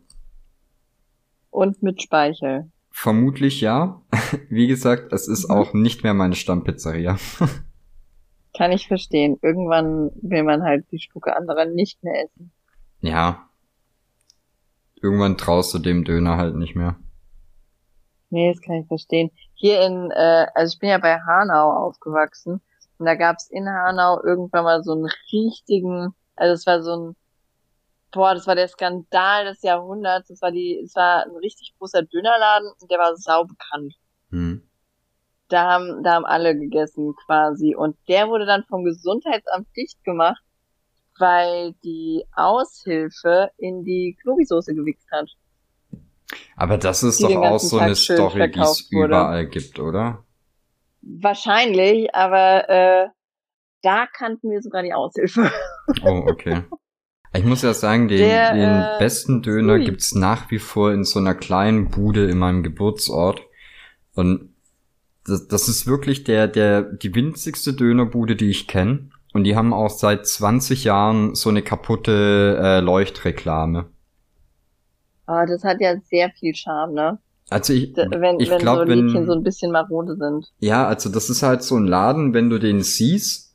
Und mit Speichel. Vermutlich ja. Wie gesagt, es ist Mhm. auch nicht mehr meine Stammpizzeria. Kann ich verstehen. Irgendwann will man halt die Spucke anderer nicht mehr essen. Ja. Irgendwann traust du dem Döner halt nicht mehr. Nee, das kann ich verstehen. Hier in, äh, also ich bin ja bei Hanau aufgewachsen und da gab's in Hanau irgendwann mal so einen richtigen, also es war so ein, boah, das war der Skandal des Jahrhunderts. Das war die, es war ein richtig großer Dönerladen und der war saubekannt. Hm. Da haben, da haben alle gegessen quasi und der wurde dann vom Gesundheitsamt dicht gemacht, weil die Aushilfe in die Knobisoße gewichst hat. Aber das ist doch auch so Tag eine Story, die es überall gibt, oder? Wahrscheinlich, aber äh, da kannten wir sogar die Aushilfe. Oh, okay. Ich muss ja sagen, den, Der, den äh, besten Döner ui. gibt's nach wie vor in so einer kleinen Bude in meinem Geburtsort. Und das, das ist wirklich der, der, die winzigste Dönerbude, die ich kenne. Und die haben auch seit 20 Jahren so eine kaputte äh, Leuchtreklame. Aber das hat ja sehr viel Charme, ne? Also ich, wenn, ich wenn glaube, so Liedchen wenn, so ein bisschen marode sind. ja, also das ist halt so ein Laden, wenn du den siehst,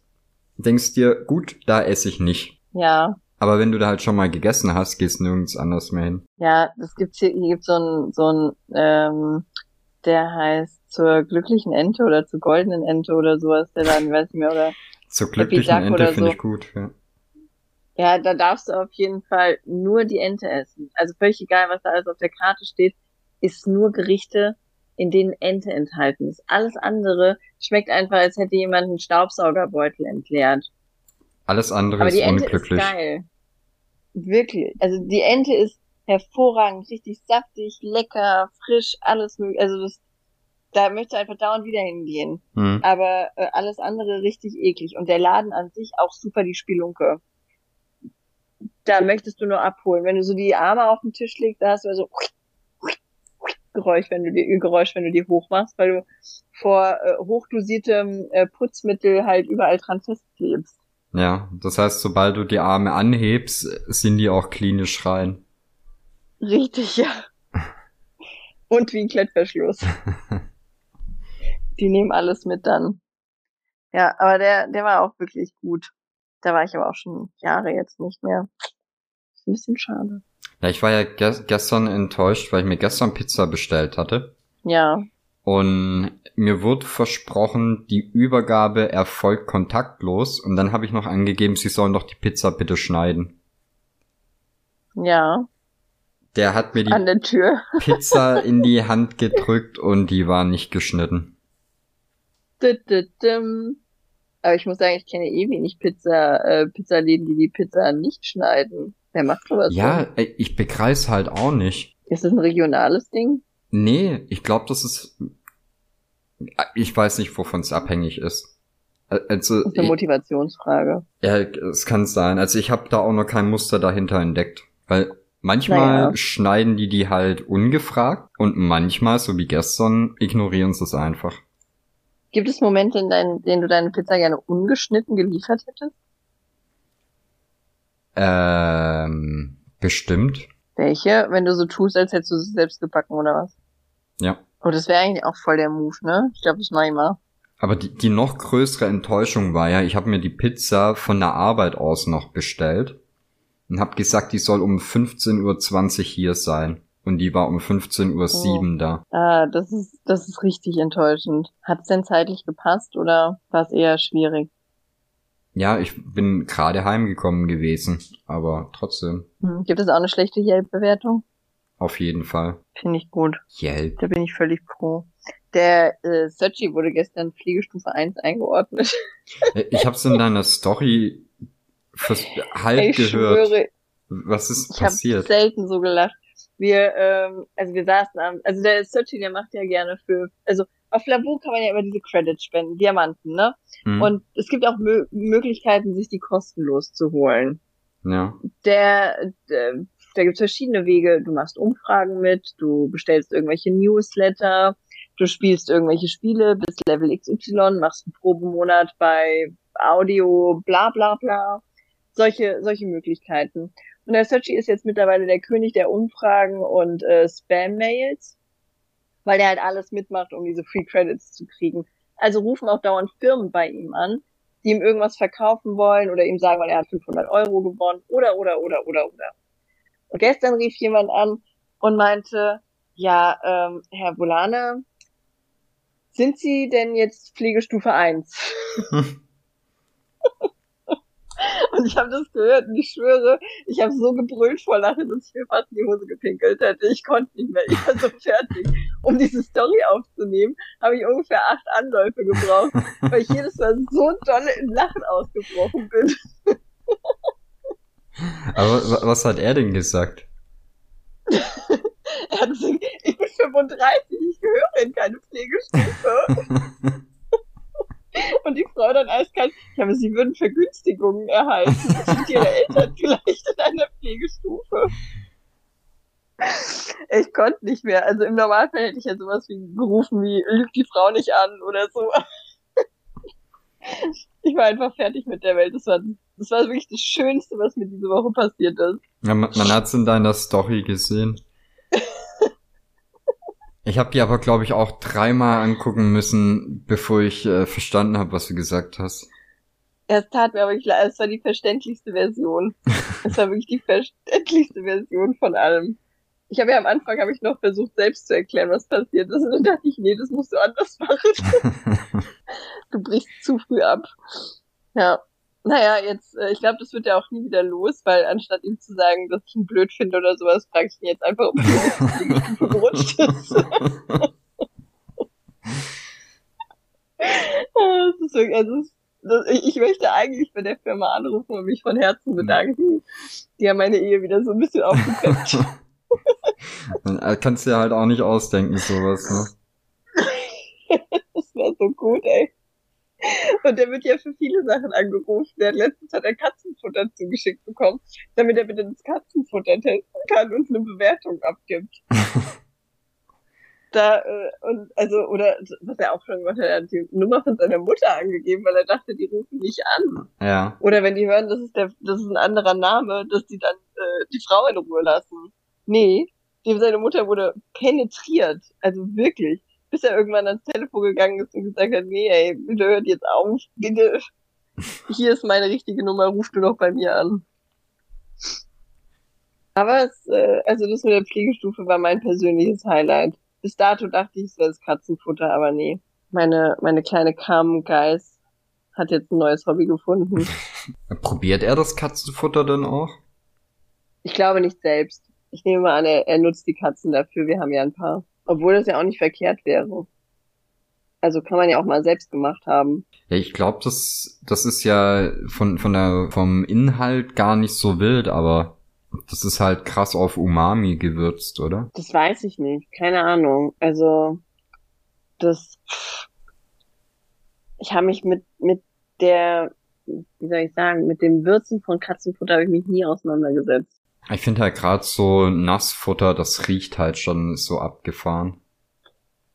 denkst dir, gut, da esse ich nicht. Ja, Aber wenn du da halt schon mal gegessen hast, gehst nirgends anders mehr hin. ja, das gibt's hier, hier gibt's so ein, so ein, ähm, der heißt zur glücklichen Ente oder zur goldenen Ente oder sowas, der dann, weiß nicht mehr, oder, Zur glücklichen Ente finde so. ich gut. Ja. ja, da darfst du auf jeden Fall nur die Ente essen. Also völlig egal, was da alles auf der Karte steht, ist nur Gerichte, in denen Ente enthalten ist. Alles andere schmeckt einfach, als hätte jemand einen Staubsaugerbeutel entleert. Alles andere Aber ist die Ente unglücklich. ist geil. Wirklich. Also die Ente ist hervorragend, richtig saftig, lecker, frisch, alles mögliche. Also das, da möchte einfach dauernd wieder hingehen. Hm. Aber äh, alles andere richtig eklig. Und der Laden an sich auch super die Spelunke. Da möchtest du nur abholen. Wenn du so die Arme auf den Tisch legst, da hast du so Geräusch, wenn du die Geräusch, wenn du die hochmachst, weil du vor äh, hochdosiertem äh, Putzmittel halt überall dran festklebst. Ja, das heißt, sobald du die Arme anhebst, sind die auch klinisch rein. Richtig, ja. Und wie ein Klettverschluss. die nehmen alles mit dann. Ja, aber der, der war auch wirklich gut. Da war ich aber auch schon Jahre jetzt nicht mehr. Ist ein bisschen schade. Ja, ich war ja ge gestern enttäuscht, weil ich mir gestern Pizza bestellt hatte. Ja. Und mir wurde versprochen, die Übergabe erfolgt kontaktlos. Und dann habe ich noch angegeben, sie sollen doch die Pizza bitte schneiden. Ja. Der hat mir Tür. Pizza in die Hand gedrückt und die war nicht geschnitten. Aber ich muss sagen, ich kenne eh wenig Pizza, äh, Pizzaläden, die die Pizza nicht schneiden. Wer macht sowas? Ja, so? ich begreif's halt auch nicht. Ist das ein regionales Ding? Nee, ich glaube, das ist. Ich weiß nicht, wovon es abhängig ist. Also, das ist eine Motivationsfrage. Ja, es kann sein. Also ich habe da auch noch kein Muster dahinter entdeckt. Weil manchmal naja. schneiden die die halt ungefragt und manchmal, so wie gestern, ignorieren sie es einfach. Gibt es Momente, in dein, denen du deine Pizza gerne ungeschnitten geliefert hättest? Ähm, bestimmt. Welche? Wenn du so tust, als hättest du sie selbst gebacken oder was? Ja. Oh, das wäre eigentlich auch voll der Move, ne? Ich glaube, das mache ich mal. Aber die, die noch größere Enttäuschung war ja, ich habe mir die Pizza von der Arbeit aus noch bestellt und habe gesagt, die soll um 15.20 Uhr hier sein. Und die war um 15.07 Uhr oh. da. Ah, das ist, das ist richtig enttäuschend. Hat es denn zeitlich gepasst oder war es eher schwierig? Ja, ich bin gerade heimgekommen gewesen, aber trotzdem. Hm. Gibt es auch eine schlechte Yelp-Bewertung? Auf jeden Fall. Finde ich gut. Yelp. Da bin ich völlig pro. Der äh, Searchy wurde gestern Fliegestufe 1 eingeordnet. Äh, ich habe es in deiner Story halb ich gehört. Schwöre, Was ist ich passiert? Ich habe selten so gelacht. Wir, ähm, also wir saßen am, also der Searchy, der macht ja gerne für, also auf Lavu kann man ja immer diese Credits spenden, Diamanten, ne? Mhm. Und es gibt auch Mö Möglichkeiten, sich die kostenlos zu holen. Ja. Der, der da gibt's verschiedene Wege. Du machst Umfragen mit, du bestellst irgendwelche Newsletter, du spielst irgendwelche Spiele bis Level XY, machst einen Probemonat bei Audio, bla bla bla. Solche, solche Möglichkeiten. Und der Searchy ist jetzt mittlerweile der König der Umfragen und äh, Spam-Mails, weil der halt alles mitmacht, um diese Free Credits zu kriegen. Also rufen auch dauernd Firmen bei ihm an, die ihm irgendwas verkaufen wollen oder ihm sagen, weil er hat 500 Euro gewonnen oder, oder, oder, oder, oder. Und gestern rief jemand an und meinte, ja, ähm, Herr Bolane, sind Sie denn jetzt Pflegestufe 1? Und ich habe das gehört und ich schwöre, ich habe so gebrüllt vor Lachen, dass ich mir fast in die Hose gepinkelt hätte. Ich konnte nicht mehr. Ich war so fertig. Um diese Story aufzunehmen, habe ich ungefähr acht Anläufe gebraucht, weil ich jedes Mal so doll in Lachen ausgebrochen bin. Aber was hat er denn gesagt? er hat gesagt, ich bin 35, ich gehöre in keine Pflegestufe. Und die Frau dann eiskalt, ja, aber sie würden Vergünstigungen erhalten. Sind ihre Eltern vielleicht in einer Pflegestufe? Ich konnte nicht mehr. Also im Normalfall hätte ich ja sowas wie gerufen wie, lügt die Frau nicht an oder so. Ich war einfach fertig mit der Welt. Das war, das war wirklich das Schönste, was mir diese Woche passiert ist. Ja, man, man hat's in deiner Story gesehen. Ich habe die aber, glaube ich, auch dreimal angucken müssen, bevor ich äh, verstanden habe, was du gesagt hast. Es tat mir aber leid, es war die verständlichste Version. es war wirklich die verständlichste Version von allem. Ich habe ja am Anfang habe ich noch versucht, selbst zu erklären, was passiert ist. Und dann dachte ich, nee, das musst du anders machen. du brichst zu früh ab. Ja. Naja, jetzt, äh, ich glaube, das wird ja auch nie wieder los, weil anstatt ihm zu sagen, dass ich ihn blöd finde oder sowas, frage ich ihn jetzt einfach, ob er gerutscht ist. das ist wirklich, also das, das, ich, möchte eigentlich bei der Firma anrufen und mich von Herzen bedanken. Die haben meine Ehe wieder so ein bisschen aufgepeppt. Dann kannst du ja halt auch nicht ausdenken, sowas, ne? das war so gut, ey. Und der wird ja für viele Sachen angerufen. Der hat letztens hat er Katzenfutter zugeschickt bekommen, damit er bitte das Katzenfutter testen kann und eine Bewertung abgibt. Da, äh, und also, oder was er auch schon gemacht hat, er hat die Nummer von seiner Mutter angegeben, weil er dachte, die rufen nicht an. Ja. Oder wenn die hören, das ist der, das ist ein anderer Name, dass die dann äh, die Frau in Ruhe lassen. Nee, dem seine Mutter wurde penetriert. Also wirklich. Bis er irgendwann ans Telefon gegangen ist und gesagt hat, nee, ey, bitte hört jetzt auf, bitte. Hier ist meine richtige Nummer, ruf du doch bei mir an. Aber es, äh, also das mit der Pflegestufe war mein persönliches Highlight. Bis dato dachte ich, es wäre das Katzenfutter, aber nee. Meine, meine kleine Carmen Geist hat jetzt ein neues Hobby gefunden. Probiert er das Katzenfutter denn auch? Ich glaube nicht selbst. Ich nehme mal an, er, er nutzt die Katzen dafür. Wir haben ja ein paar. Obwohl das ja auch nicht verkehrt wäre. Also kann man ja auch mal selbst gemacht haben. Ja, ich glaube, das, das ist ja von, von der, vom Inhalt gar nicht so wild, aber das ist halt krass auf Umami gewürzt, oder? Das weiß ich nicht. Keine Ahnung. Also, das, ich habe mich mit, mit der, wie soll ich sagen, mit dem Würzen von Katzenfutter habe ich mich nie auseinandergesetzt. Ich finde halt gerade so Nassfutter, das riecht halt schon so abgefahren.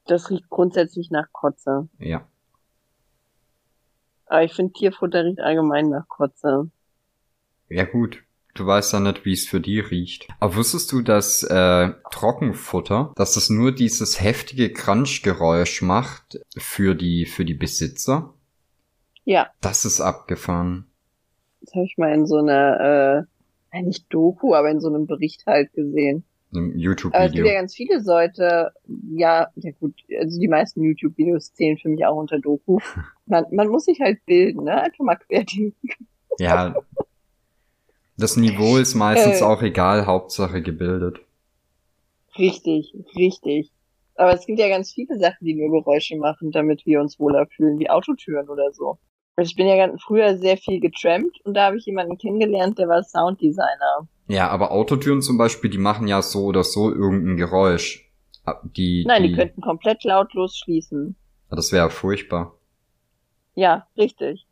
Das riecht grundsätzlich nach Kotze. Ja. Aber ich finde Tierfutter riecht allgemein nach Kotze. Ja gut, du weißt ja nicht, wie es für die riecht. Aber wusstest du, dass äh, Trockenfutter, dass es nur dieses heftige Crunch-Geräusch macht für die für die Besitzer? Ja. Das ist abgefahren. Das habe ich mal in so einer, äh, nicht Doku, aber in so einem Bericht halt gesehen. Im YouTube-Video. Aber es gibt ja ganz viele Leute, ja, ja gut, also die meisten YouTube-Videos zählen für mich auch unter Doku. Man, man muss sich halt bilden, ne? Einfach mal querdenken. Ja. Das Niveau ist meistens äh, auch egal, Hauptsache gebildet. Richtig, richtig. Aber es gibt ja ganz viele Sachen, die nur Geräusche machen, damit wir uns wohler fühlen, wie Autotüren oder so. Also ich bin ja ganz früher sehr viel getrampt und da habe ich jemanden kennengelernt, der war Sounddesigner. Ja, aber Autotüren zum Beispiel, die machen ja so oder so irgendein Geräusch. Ah, die, Nein, die, die könnten komplett lautlos schließen. Das wäre furchtbar. Ja, richtig.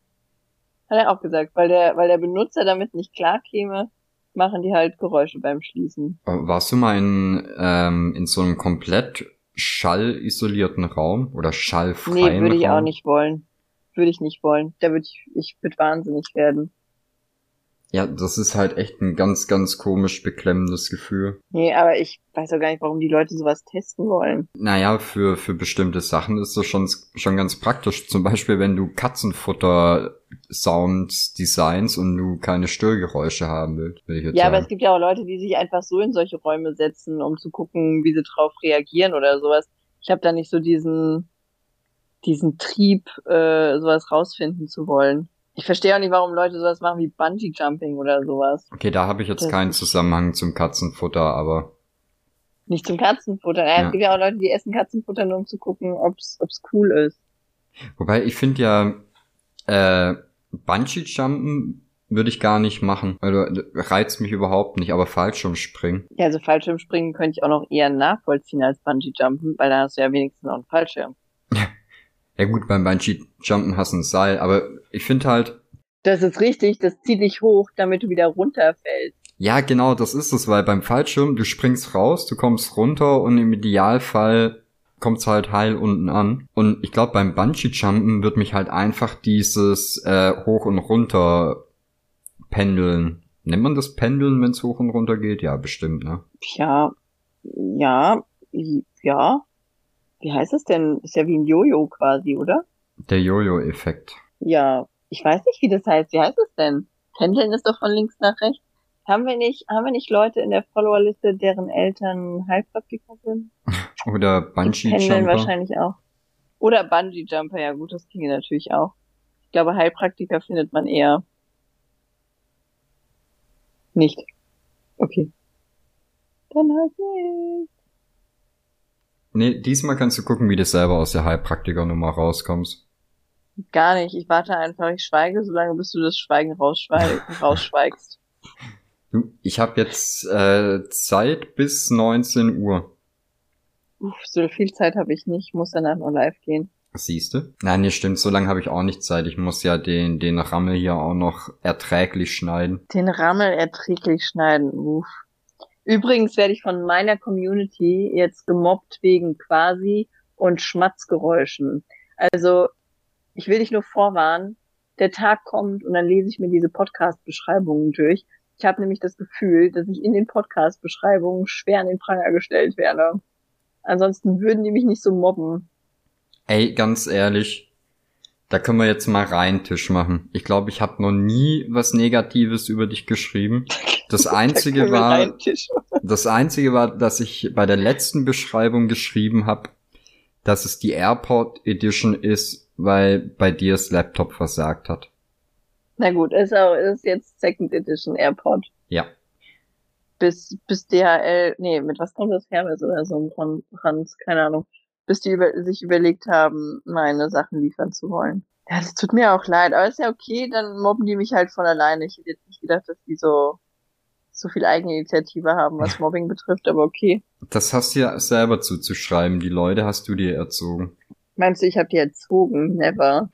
Hat er auch gesagt, weil der, weil der Benutzer damit nicht klar käme, machen die halt Geräusche beim Schließen. Äh, warst du mal in, ähm, in so einem komplett schallisolierten Raum oder schallfreien Raum? Nee, würde ich Raum? auch nicht wollen. Würde ich nicht wollen. Da würde ich, ich würde wahnsinnig werden. Ja, das ist halt echt ein ganz, ganz komisch beklemmendes Gefühl. Nee, aber ich weiß auch gar nicht, warum die Leute sowas testen wollen. Naja, für, für bestimmte Sachen ist das schon, schon ganz praktisch. Zum Beispiel, wenn du Katzenfutter-Sounds designs und du keine Störgeräusche haben willst, will ich jetzt Ja, sagen. aber es gibt ja auch Leute, die sich einfach so in solche Räume setzen, um zu gucken, wie sie drauf reagieren oder sowas. Ich habe da nicht so diesen, diesen Trieb, äh, sowas rausfinden zu wollen. Ich verstehe auch nicht, warum Leute sowas machen wie Bungee Jumping oder sowas. Okay, da habe ich jetzt Das keinen Zusammenhang zum Katzenfutter, aber Nicht zum Katzenfutter. Ja. Es gibt ja auch Leute, die essen Katzenfutter nur um zu gucken, ob's, ob's cool ist. wobei ich finde ja äh, Bungee Jumpen würde ich gar nicht machen. Also reizt mich überhaupt nicht, aber Fallschirmspringen. Ja, also Fallschirmspringen könnte ich auch noch eher nachvollziehen als Bungee Jumpen, weil da hast du ja wenigstens noch einen Fallschirm. Ja gut, beim Bungee Jumpen hast du ein Seil, aber ich finde halt, Das ist richtig, das zieht dich hoch, damit du wieder runterfällst. ja genau, das ist es, weil beim Fallschirm, du springst raus, du kommst runter und im Idealfall kommt's halt heil unten an. Und ich glaube, beim Bungee Jumpen wird mich halt einfach dieses äh, hoch und runter pendeln. Nennt man das Pendeln, wenn's hoch und runter geht? Ja, bestimmt, ne? Ja, ja, ja. Wie heißt es denn? Ist ja wie ein Jojo quasi, oder? Der Jojo-Effekt. Ja, ich weiß nicht, wie das heißt. Wie heißt es denn? Pendeln ist doch von links nach rechts. Haben wir nicht, haben wir nicht Leute in der Followerliste, deren Eltern Heilpraktiker sind? Oder Die Bungee pendeln wahrscheinlich auch. Oder Bungee Jumper, ja gut, das ginge natürlich auch. Ich glaube, Heilpraktiker findet man eher nicht. Okay. Dann halt nicht. Nee, diesmal kannst du gucken, wie du selber aus der Heilpraktiker-Nummer rauskommst. Gar nicht. Ich warte einfach, ich schweige, solange bis du das Schweigen rausschweig rausschweigst. Du, ich habe jetzt äh, Zeit bis 19 Uhr. Uff, so viel Zeit habe ich nicht. Ich muss danach noch live gehen. Siehst du? Nein, nee, stimmt, so lange habe ich auch nicht Zeit. Ich muss ja den, den Rammel hier auch noch erträglich schneiden. Den Rammel erträglich schneiden. Uff. Übrigens werde ich von meiner Community jetzt gemobbt wegen quasi und Schmatzgeräuschen. Also, ich will dich nur vorwarnen, der Tag kommt und dann lese ich mir diese Podcast-Beschreibungen durch. Ich habe nämlich das Gefühl, dass ich in den Podcast-Beschreibungen schwer an den Pranger gestellt werde. Ansonsten würden die mich nicht so mobben. Ey, ganz ehrlich, da können wir jetzt mal rein Tisch machen. Ich glaube, ich habe noch nie was Negatives über dich geschrieben. Das einzige war, das einzige war, dass ich bei der letzten Beschreibung geschrieben habe, dass es die Airport Edition ist, weil bei dir das Laptop versagt hat. Na gut, ist auch ist jetzt Second Edition Airport. Ja. Bis bis DHL, nee, mit was kommt das Hermes oder so von Franz, keine Ahnung, bis die über, sich überlegt haben, meine Sachen liefern zu wollen. Ja, das tut mir auch leid, aber ist ja okay, dann mobben die mich halt von alleine. Ich hätte jetzt nicht gedacht, dass die so so viel Eigeninitiative haben, was Mobbing betrifft, aber okay. Das hast du ja selber zuzuschreiben. Die Leute hast du dir erzogen. Meinst du, ich habe die erzogen? Never.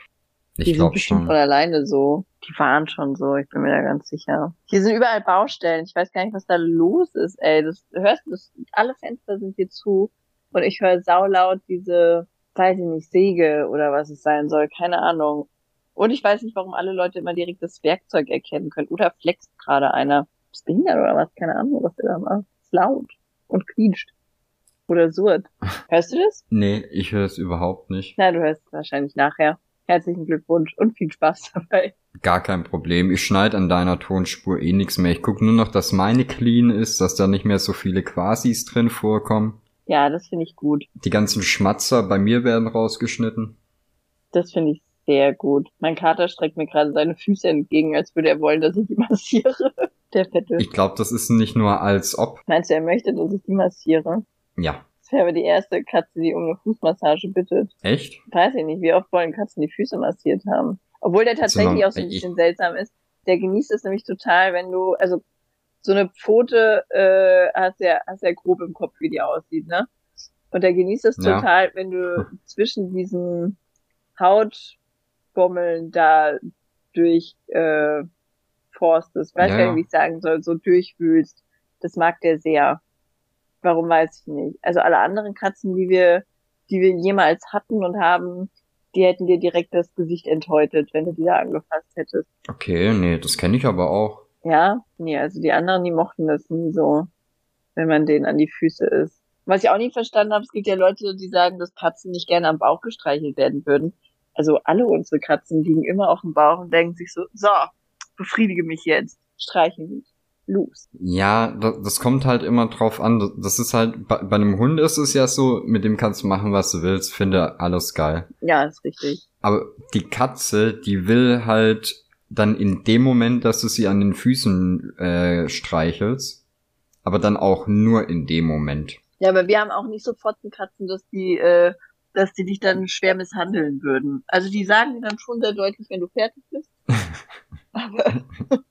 Ich die sind bestimmt schon. von alleine so. Die waren schon so, ich bin mir da ganz sicher. Hier sind überall Baustellen. Ich weiß gar nicht, was da los ist, ey. Das hörst du, das, alle Fenster sind hier zu. Und ich höre saulaut diese, weiß ich nicht, Säge oder was es sein soll, keine Ahnung. Und ich weiß nicht, warum alle Leute immer direkt das Werkzeug erkennen können. Oder flext gerade einer. Behindert oder was? Keine Ahnung, was der da macht. Ist laut und quietscht. Oder surrt. Hörst du das? Nee, ich höre es überhaupt nicht. Na, du hörst es wahrscheinlich nachher. Herzlichen Glückwunsch und viel Spaß dabei. Gar kein Problem. Ich schneide an deiner Tonspur eh nichts mehr. Ich gucke nur noch, dass meine clean ist, dass da nicht mehr so viele Quasis drin vorkommen. Ja, das finde ich gut. Die ganzen Schmatzer bei mir werden rausgeschnitten. Das finde ich sehr gut. Mein Kater streckt mir gerade seine Füße entgegen, als würde er wollen, dass ich die massiere. Der Fette. Ich glaube, das ist nicht nur als ob. Meinst du, er möchte, dass ich die massiere? Ja. Das wäre aber die erste Katze, die um eine Fußmassage bittet. Echt? Weiß ich nicht, wie oft wollen Katzen die Füße massiert haben. Obwohl der tatsächlich auch so ein bisschen seltsam ist. Der genießt es nämlich total, wenn du, also so eine Pfote äh, hast ja, hast ja grob im Kopf, wie die aussieht, ne? Und der genießt es Ja. total, wenn du zwischen diesen Hautbommeln da durch äh, forstest. Weiß Ja, gar nicht, wie ich sagen soll, so durchwühlst. Das mag der sehr. Warum weiß ich nicht. Also alle anderen Katzen, die wir, die wir jemals hatten und haben, die hätten dir direkt das Gesicht enthäutet, wenn du die da angefasst hättest. Okay, nee, das kenne ich aber auch. Ja? Nee, also die anderen, die mochten das nie so, wenn man denen an die Füße ist. Was ich auch nie verstanden habe, es gibt ja Leute, die sagen, dass Katzen nicht gerne am Bauch gestreichelt werden würden. Also alle unsere Katzen liegen immer auf dem Bauch und denken sich so, so, befriedige mich jetzt, streichel mich, los. Ja, das, das kommt halt immer drauf an. Das- ist halt, bei, bei einem Hund ist es ja so, mit dem kannst du machen, was du willst, finde alles geil. Ja, ist richtig. Aber die Katze, die will halt dann in dem Moment, dass du sie an den Füßen äh, streichelst, aber dann auch nur in dem Moment. Ja, aber wir haben auch nicht so Fotzenkatzen, dass die, äh, dass die dich dann schwer misshandeln würden. Also die sagen dir dann schon sehr deutlich, wenn du fertig bist. aber,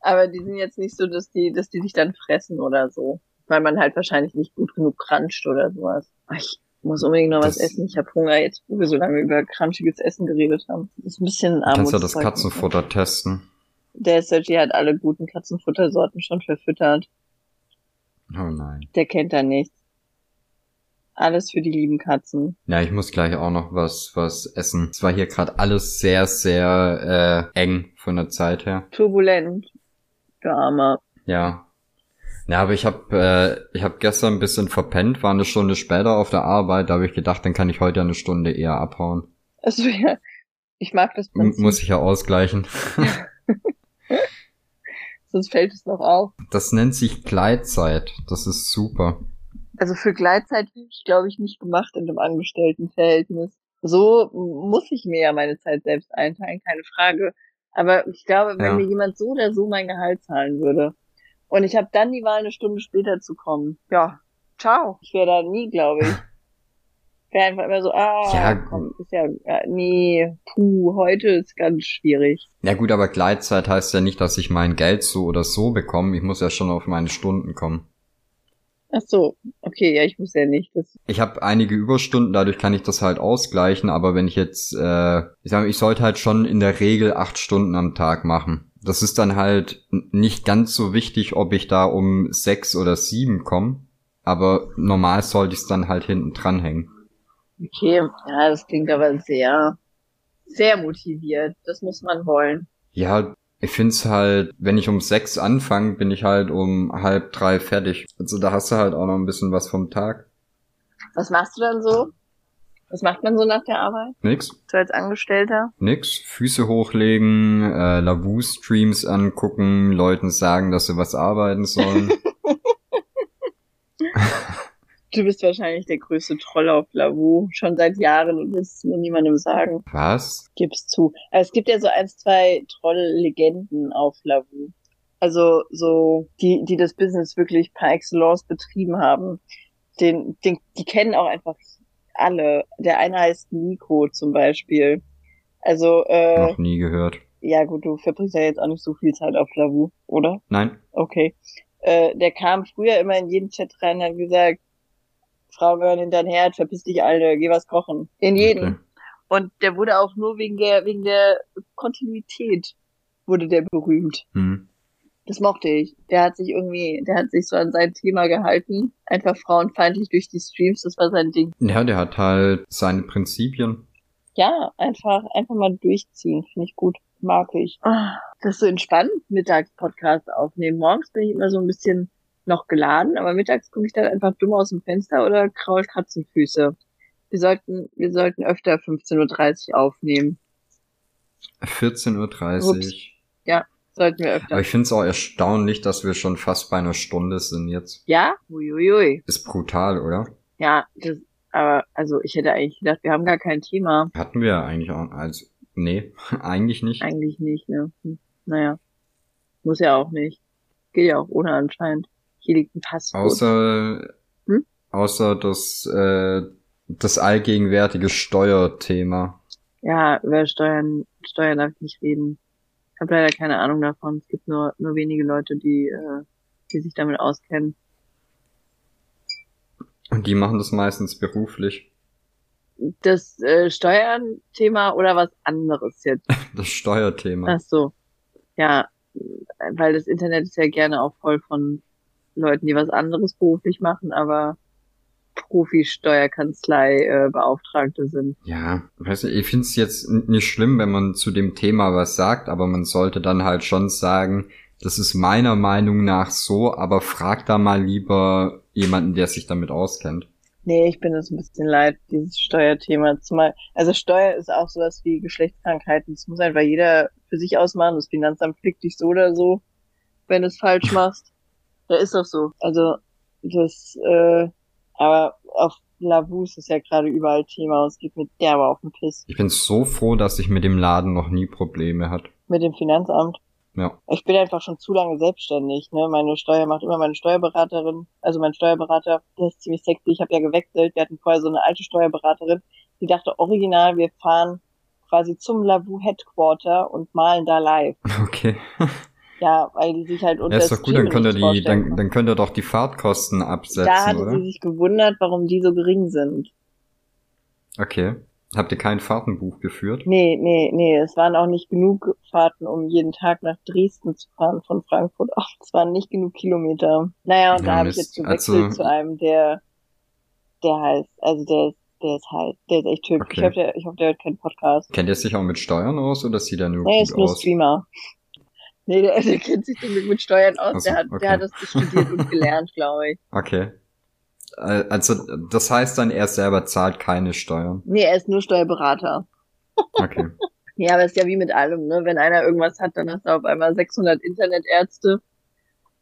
aber die sind jetzt nicht so, dass die, dass die dich dann fressen oder so. Weil man halt wahrscheinlich nicht gut genug cruncht oder sowas. Ach, Ich muss unbedingt noch was Das- essen. Ich habe Hunger jetzt, wo wir so lange über crunchiges Essen geredet haben. Das ist ein bisschen Du kannst ja das. Katzenfutter testen. Der Sergi hat alle guten Katzenfuttersorten schon verfüttert. Oh nein. Der kennt da nichts. Alles für die lieben Katzen. Ja, ich muss gleich auch noch was, was essen. Es war hier gerade alles sehr, sehr äh, eng von der Zeit her. Turbulent. Der Arme. Ja. Ja, aber ich habe äh, ich hab gestern ein bisschen verpennt, war eine Stunde später auf der Arbeit, da habe ich gedacht, dann kann ich heute eine Stunde eher abhauen. Also ja, ich mag das M Prinzip, muss ich ja ausgleichen. sonst fällt es noch auf. Das nennt sich Gleitzeit. Das ist super. Also für Gleitzeit bin ich, glaube ich, nicht gemacht in einem Angestelltenverhältnis. So muss ich mir ja meine Zeit selbst einteilen, keine Frage. Aber ich glaube, wenn Ja. mir jemand so oder so mein Gehalt zahlen würde und ich habe dann die Wahl, eine Stunde später zu kommen, ja, ciao. Ich wäre da nie, glaube ich. Wäre einfach immer so, ah, Ja, komm, ist ja, ja, nee, puh, heute ist ganz schwierig. Ja gut, aber Gleitzeit heißt ja nicht, dass ich mein Geld so oder so bekomme. Ich muss ja schon auf meine Stunden kommen. Ach so, okay, ja, ich muss ja nicht. Das, Ich habe einige Überstunden, dadurch kann ich das halt ausgleichen, aber wenn ich jetzt, äh, ich sage, ich sollte halt schon in der Regel acht Stunden am Tag machen. Das ist dann halt nicht ganz so wichtig, ob ich da um sechs oder sieben komme, aber normal sollte ich es dann halt hinten dranhängen. Okay, ja, das klingt aber sehr, sehr motiviert. Das muss man wollen. Ja, ich find's halt, wenn ich um sechs anfange, bin ich halt um halb drei fertig. Also da hast du halt auch noch ein bisschen was vom Tag. Was machst du dann so? Was macht man so nach der Arbeit? Nix. So als Angestellter? Nix. Füße hochlegen, äh, Lavu-Streams angucken, Leuten sagen, dass sie was arbeiten sollen. Du bist wahrscheinlich der größte Troll auf Lavu, schon seit Jahren und willst es nur niemandem sagen. Was? Gib's zu. Es gibt ja so ein, zwei Troll-Legenden auf Lavu. Also so, die, die das Business wirklich par excellence betrieben haben. Den, den, die kennen auch einfach alle. Der eine heißt Nico zum Beispiel. Also, äh, Noch nie gehört. ja gut, du verbringst ja jetzt auch nicht so viel Zeit auf Lavu, oder? Nein? Okay. Äh, der kam früher immer in jeden Chat rein und hat gesagt, Frau gehören in dein Herd, verpiss dich, Alte, geh was kochen. In jeden. Okay. Und der wurde auch nur wegen der, wegen der Kontinuität wurde der berühmt. Hm. Das mochte ich. Der hat sich irgendwie, der hat sich so an sein Thema gehalten. Einfach frauenfeindlich durch die Streams, das war sein Ding. Ja, der hat halt seine Prinzipien. Ja, einfach, einfach mal durchziehen, finde ich gut. Mag ich. Ah, Das ist so entspannt, mittags Podcast aufnehmen. Morgens bin ich immer so ein bisschen noch geladen, aber mittags gucke ich dann einfach dumm aus dem Fenster oder kraul Katzenfüße. Wir sollten, wir sollten öfter 15.30 Uhr aufnehmen. 14.30 Ups. Uhr. Sollten wir öfter. Aber ich finde es auch erstaunlich, dass wir schon fast bei einer Stunde sind jetzt. ja? Uiuiui. Ist brutal, oder? Ja, das, aber, also ich hätte eigentlich gedacht, wir haben gar kein Thema. Hatten wir eigentlich auch, also, nee, eigentlich nicht. Eigentlich nicht, ne? Hm. Naja. Muss ja auch nicht. Geht ja auch ohne anscheinend. Hier liegt ein Passwort. Außer, Hm? außer das, äh, das allgegenwärtige Steuerthema. Ja, über Steuern, Steuern darf ich nicht reden. Ich habe leider keine Ahnung davon. Es gibt nur, nur wenige Leute, die, äh, die sich damit auskennen. Und die machen das meistens beruflich. Das äh, Steuern-Thema oder was anderes jetzt? Das Steuerthema. Ach so. Ja, weil das Internet ist ja gerne auch voll von Leuten, die was anderes beruflich machen, aber Profi-Steuerkanzlei äh, sind. Ja, weiß nicht, ich finde es jetzt nicht schlimm, wenn man zu dem Thema was sagt, aber man sollte dann halt schon sagen, das ist meiner Meinung nach so, aber frag da mal lieber jemanden, der sich damit auskennt. Nee, ich bin es ein bisschen leid, dieses Steuerthema. Zumal, also Steuer ist auch sowas wie Geschlechtskrankheiten. Das muss einfach jeder für sich ausmachen. Das Finanzamt flickt dich so oder so, wenn du es falsch machst. Da ist doch so. Also, das, äh, aber auf Lavus ist ja gerade überall Thema und es geht mir derbe auf den Piss. Ich bin so froh, dass ich mit dem Laden noch nie Probleme hat. Mit dem Finanzamt. Ja. Ich bin einfach schon zu lange selbstständig. Ne? Meine Steuer macht immer meine Steuerberaterin. Also mein Steuerberater, der ist ziemlich sexy. Ich habe ja gewechselt. Wir hatten vorher so eine alte Steuerberaterin, die dachte original, wir fahren quasi zum Lavu Headquarter und malen da live. Okay. Ja, weil die sich halt unter Ja, ist doch gut, dann könnt ihr die, dann, dann könnt ihr doch die Fahrtkosten absetzen, Da hatte oder? sie sich gewundert, warum die so gering sind. Okay. Habt ihr kein Fahrtenbuch geführt? Nee, nee, nee, es waren auch nicht genug Fahrten, um jeden Tag nach Dresden zu fahren von Frankfurt aus. Es waren nicht genug Kilometer. Naja, und Ja, da habe ich jetzt gewechselt Also- zu einem, der, der heißt, also der ist, der ist halt, der ist echt hübsch. Okay. Ich hoffe, der, ich hoffe, der hört keinen Podcast. Kennt ihr sich auch mit Steuern aus oder sieht er nur Nee, gut ist nur aus? Streamer. Nee, der, der kennt sich zum Glück mit Steuern aus. Ach so, der hat, okay. der hat das studiert und gelernt, glaube ich. Okay. Äh, Also, das heißt dann, er selber zahlt keine Steuern. Nee, er ist nur Steuerberater. Okay. Ja, aber ist ja wie mit allem, ne? Wenn einer irgendwas hat, dann hast du auf einmal 600 Internetärzte.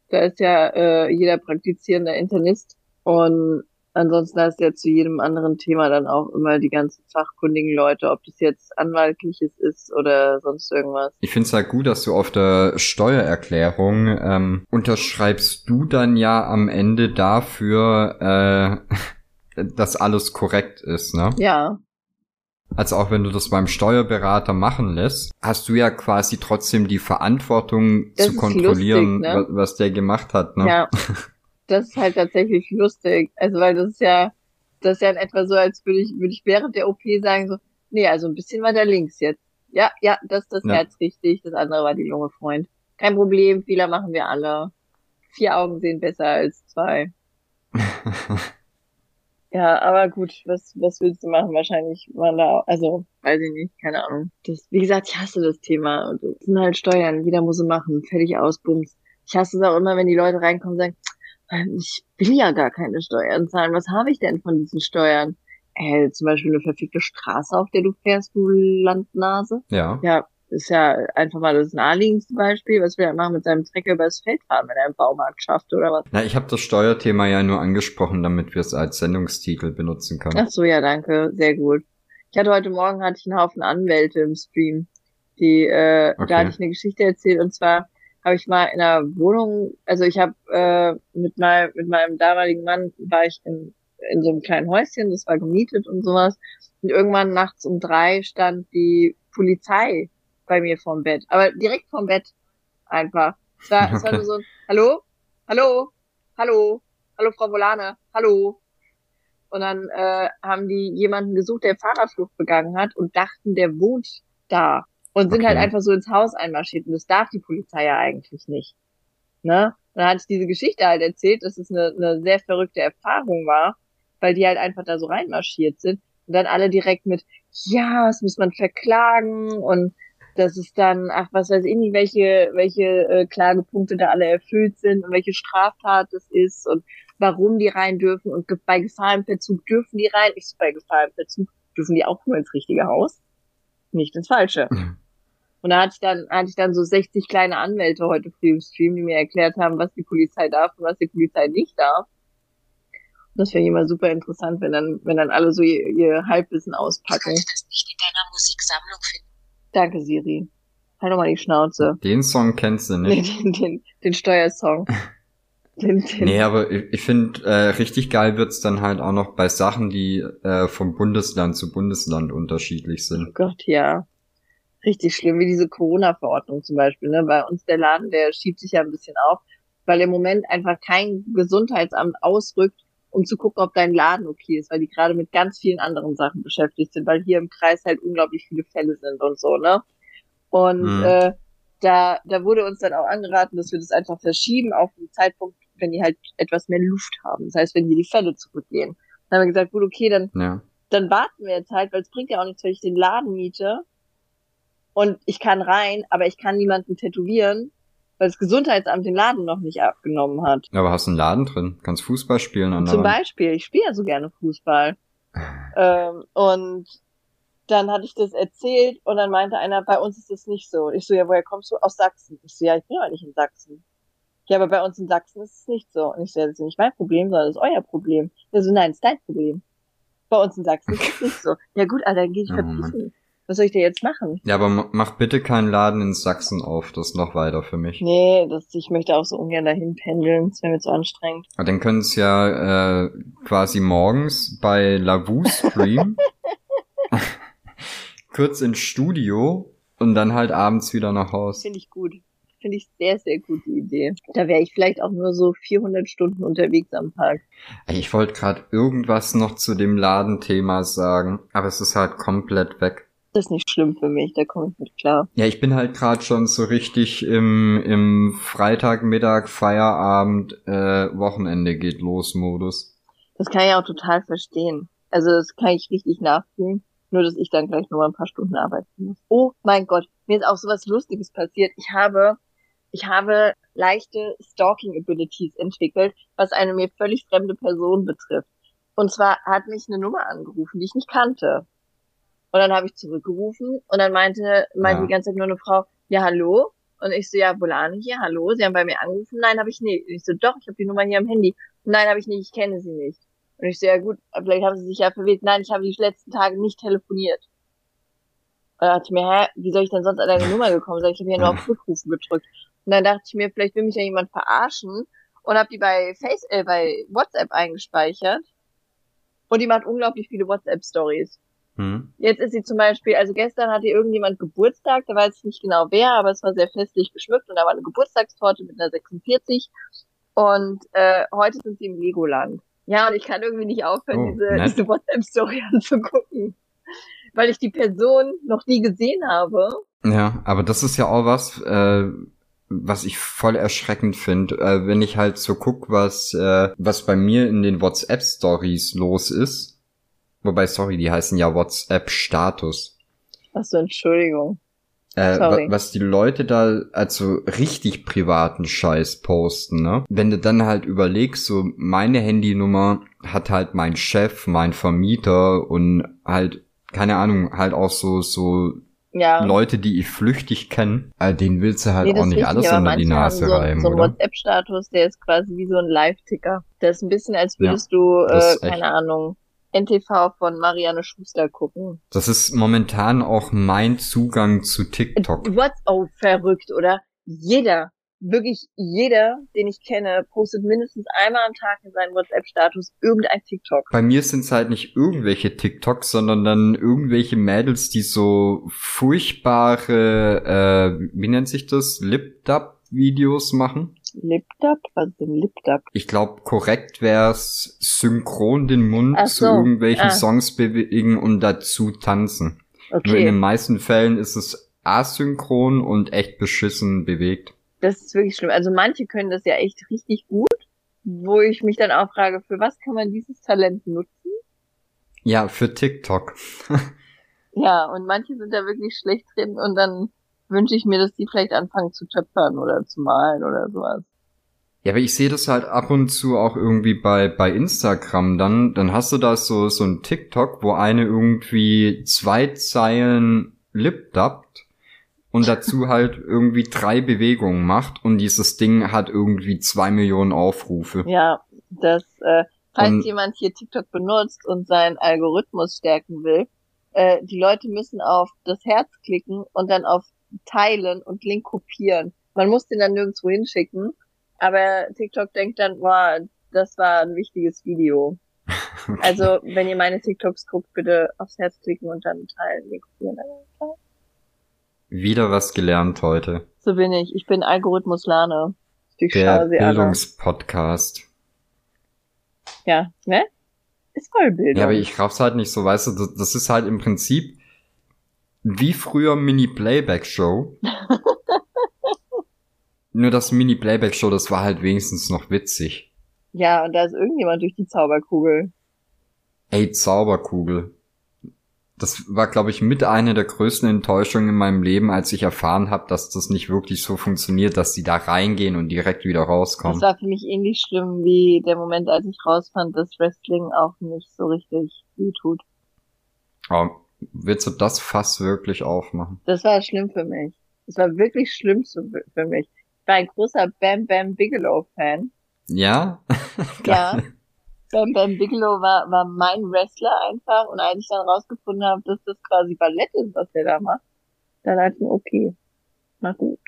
Da ist ja äh, jeder praktizierender Internist. Und ansonsten hast du ja zu jedem anderen Thema dann auch immer die ganzen fachkundigen Leute, ob das jetzt anwaltliches ist oder sonst irgendwas. Ich finde es halt gut, dass du auf der Steuererklärung ähm, unterschreibst du dann ja am Ende dafür, äh, dass alles korrekt ist, ne? Ja, Also auch wenn du das beim Steuerberater machen lässt, hast du ja quasi trotzdem die Verantwortung Das zu kontrollieren, lustig, ne? wa- was der gemacht hat, ne? ja. Das ist halt tatsächlich lustig. Also weil das ist ja, das ist ja in etwa so, als würde ich, würde ich während der OP sagen so, nee, also ein bisschen weiter links jetzt. Ja, ja, das ist das ja. Herz richtig. Das andere war die Lunge, Freund. Kein Problem, Fehler machen wir alle. Vier Augen sehen besser als zwei. ja, aber gut, was, was willst du machen? Wahrscheinlich waren da, also, weiß ich nicht, keine Ahnung. Das, wie gesagt, ich hasse das Thema. Das sind halt Steuern, jeder muss sie machen. Fertig aus, Bums. Ich hasse es auch immer, wenn die Leute reinkommen und sagen, ich will ja gar keine Steuern zahlen. Was habe ich denn von diesen Steuern? Äh, zum Beispiel eine verfickte Straße, auf der du fährst, du Landnase. Ja. Ja, ist ja einfach mal das naheliegendste Beispiel. Was will er machen mit seinem Trecker übers Feld fahren, wenn er einen Baumarkt schafft oder was? Na, ich habe das Steuerthema ja nur angesprochen, damit wir es als Sendungstitel benutzen können. Ach so, ja, danke. Sehr gut. Ich hatte heute Morgen hatte ich einen Haufen Anwälte im Stream. Die, äh, okay. da hatte ich eine Geschichte erzählt und zwar habe ich mal in einer Wohnung, also ich habe äh, mit, mein, mit meinem damaligen Mann war ich in, in so einem kleinen Häuschen, das war gemietet und sowas. Und irgendwann nachts um drei stand die Polizei bei mir vorm Bett. Aber direkt vorm Bett einfach. Es war, es war nur so ein Hallo? Hallo? Hallo? Hallo, Frau Volane? Hallo? Und dann äh, haben die jemanden gesucht, der Fahrradflucht begangen hat und dachten, der wohnt da und sind halt okay. halt einfach so ins Haus einmarschiert und das darf die Polizei ja eigentlich nicht. Ne? dann hat ich diese Geschichte halt erzählt, dass es eine, eine sehr verrückte Erfahrung war, weil die halt einfach da so reinmarschiert sind und dann alle direkt mit, ja, das muss man verklagen und das ist dann, ach, was weiß ich nicht, welche, welche äh, Klagepunkte da alle erfüllt sind und welche Straftat das ist und warum die rein dürfen und bei Gefahr im Verzug dürfen die rein. Ich so, bei Gefahr im Verzug dürfen die auch nur ins richtige Haus, nicht ins falsche. Und da hatte ich dann, hatte ich dann so 60 kleine Anwälte heute früh im Stream, die mir erklärt haben, was die Polizei darf und was die Polizei nicht darf. Und das wäre immer super interessant, wenn dann, wenn dann alle so ihr, ihr Halbwissen auspacken. Ich das nicht in deiner Musiksammlung finden. Danke, Siri. Halt doch mal die Schnauze. Den Song kennst du nicht. Nee, den, den, den Steuersong. den, den. Nee, aber ich, ich finde, äh, richtig geil wird's dann halt auch noch bei Sachen, die äh, vom Bundesland zu Bundesland unterschiedlich sind. Oh Gott, ja richtig schlimm, wie diese Corona-Verordnung zum Beispiel. Ne? Bei uns der Laden, der schiebt sich ja ein bisschen auf, weil im Moment einfach kein Gesundheitsamt ausrückt, um zu gucken, ob dein Laden okay ist, weil die gerade mit ganz vielen anderen Sachen beschäftigt sind, weil hier im Kreis halt unglaublich viele Fälle sind und so, ne? Und mhm. äh, da, da wurde uns dann auch angeraten, dass wir das einfach verschieben auf den Zeitpunkt, wenn die halt etwas mehr Luft haben. Das heißt, wenn hier die Fälle zurückgehen. Dann haben wir gesagt, gut, okay, dann, ja. dann warten wir jetzt halt, weil es bringt ja auch nichts, wenn ich den Laden miete und ich kann rein, aber ich kann niemanden tätowieren, weil das Gesundheitsamt den Laden noch nicht abgenommen hat. Aber hast du einen Laden drin? Kannst Fußball spielen an Zum Beispiel, ich spiele ja so gerne Fußball. ähm, und dann hatte ich das erzählt und dann meinte einer, bei uns ist das nicht so. Ich so, ja, woher kommst du? Aus Sachsen. Ich so, ja, ich bin ja nicht in Sachsen. Ja, aber bei uns in Sachsen ist es nicht so. Und ich so, ja, das ist nicht mein Problem, sondern das ist euer Problem. Der so, nein, das ist dein Problem. Bei uns in Sachsen ist es nicht so. Ja gut, Alter, dann geh ich verpissen. Was soll ich denn jetzt machen? Ja, aber mach bitte keinen Laden in Sachsen auf, das ist noch weiter für mich. Nee, das, ich möchte auch so ungern dahin pendeln, das wäre mir zu anstrengend. Aber dann können es ja äh, quasi morgens bei Lavu streamen, kurz ins Studio und dann halt abends wieder nach Haus. Finde ich gut. Finde ich sehr, sehr gute Idee. Da wäre ich vielleicht auch nur so 400 Stunden unterwegs am Tag. Ich wollte gerade irgendwas noch zu dem Ladenthema sagen, aber es ist halt komplett weg. Das ist nicht schlimm für mich, da komme ich mit klar. Ja, ich bin halt gerade schon so richtig im, im Freitagmittag, Feierabend, äh, Wochenende geht los Modus. Das kann ich auch total verstehen. Also das kann ich richtig nachfühlen. Nur, dass ich dann gleich nur mal ein paar Stunden arbeiten muss. Oh mein Gott, mir ist auch sowas Lustiges passiert. Ich habe, ich habe leichte Stalking-Abilities entwickelt, was eine mir völlig fremde Person betrifft. Und zwar hat mich eine Nummer angerufen, die ich nicht kannte. Und dann habe ich zurückgerufen und dann meinte, meinte ja. die ganze Zeit nur eine Frau, ja, hallo? Und ich so, ja, Bolani hier, hallo, Sie haben bei mir angerufen? Nein, habe ich nicht. Und ich so, doch, ich habe die Nummer hier am Handy. Nein, habe ich nicht, ich kenne sie nicht. Und ich so, ja gut, vielleicht haben sie sich ja verwählt. Nein, ich habe die letzten Tage nicht telefoniert. Und dann dachte ich mir, hä, wie soll ich denn sonst an deine Nummer gekommen sein? Ich habe ja nur auf Rückrufen gedrückt. Und dann dachte ich mir, vielleicht will mich ja jemand verarschen und habe die bei Face, äh, bei WhatsApp eingespeichert. Und die macht unglaublich viele WhatsApp-Stories. Hm. Jetzt ist sie zum Beispiel, also gestern hatte irgendjemand Geburtstag, da weiß ich nicht genau wer, aber es war sehr festlich geschmückt und da war eine Geburtstagstorte mit einer 46 und äh, heute sind sie im Legoland. Ja, und ich kann irgendwie nicht aufhören, oh, diese, diese WhatsApp-Story anzugucken. weil ich die Person noch nie gesehen habe. Ja, aber das ist ja auch was, äh, was ich voll erschreckend finde, äh, wenn ich halt so guck, was äh, was bei mir in den WhatsApp Stories los ist. Wobei, sorry, die heißen ja WhatsApp Status. Achso, Entschuldigung. Äh, wa- Sorry. was die Leute da also richtig privaten Scheiß posten, ne? Wenn du dann halt überlegst, so meine Handynummer hat halt mein Chef, mein Vermieter und halt keine Ahnung, halt auch so so Ja. Leute, die ich flüchtig kenne, äh, denen willst du halt Nee, auch nicht richtig, alles unter die Nase haben so, reiben, so oder? WhatsApp-Status, der ist quasi wie so ein Live-Ticker. Das ist ein bisschen, als würdest du, das äh, keine Ahnung, NTV von Marianne Schuster gucken. Das ist momentan auch mein Zugang zu TikTok. What's oh, verrückt, oder? Jeder, wirklich jeder, den ich kenne, postet mindestens einmal am Tag in seinen WhatsApp-Status irgendein TikTok. Bei mir sind es halt nicht irgendwelche TikToks, sondern dann irgendwelche Mädels, die so furchtbare, äh, wie nennt sich das, Lip-Dub-Videos machen. Lipdub? Was ist denn Lipdub? Ich glaube, korrekt wär's synchron den Mund Ach zu so, irgendwelchen ah. Songs bewegen und dazu tanzen. Nur in Okay, den meisten Fällen ist es asynchron und echt beschissen bewegt. das ist wirklich schlimm. Also manche können das ja echt richtig gut, wo ich mich dann auch frage, für was kann man dieses Talent nutzen? Ja, für TikTok. Ja, und manche sind da wirklich schlecht drin und dann wünsche ich mir, dass die vielleicht anfangen zu töpfern oder zu malen oder sowas. Ja, aber ich sehe das halt ab und zu auch irgendwie bei, bei Instagram dann. Dann hast du da so, so ein TikTok, wo eine irgendwie zwei Zeilen lipdubbt und dazu halt irgendwie drei Bewegungen macht und dieses Ding hat irgendwie zwei Millionen Aufrufe. Ja, das, äh, falls Und- jemand hier TikTok benutzt und seinen Algorithmus stärken will, äh, die Leute müssen auf das Herz klicken und dann auf Teilen und Link kopieren. Man muss den dann nirgendwo hinschicken, aber TikTok denkt dann, boah, das war ein wichtiges Video. Also, wenn ihr meine TikToks guckt, bitte aufs Herz klicken und dann teilen, Link kopieren. Wieder was gelernt heute. So bin ich. Ich bin Algorithmuslane. Ich Der. Bildungspodcast. Ja, ne? Ist voll Bildung. Ja, aber ich raff's halt nicht so, weißt du, das ist halt im Prinzip wie früher Mini-Playback-Show. Nur das Mini-Playback-Show, das war halt wenigstens noch witzig. Ja, und da ist irgendjemand durch die Zauberkugel. Ey, Zauberkugel. Das war, glaube ich, mit einer der größten Enttäuschungen in meinem Leben, als ich erfahren habe, dass das nicht wirklich so funktioniert, dass die da reingehen und direkt wieder Das rauskommen. war für mich ähnlich schlimm wie der Moment, als ich rausfand, dass Wrestling auch nicht so richtig weh tut. Aber willst du das Fass wirklich aufmachen? Das war schlimm für mich. Das war wirklich schlimm für mich. Ich war ein großer Bam Bam Bigelow Fan. Ja? Ja. Bam Bam Bigelow war, war mein Wrestler einfach. Und als ich dann rausgefunden habe, dass das quasi Ballett ist, was der da macht, dann dachte ich mir, okay, na gut.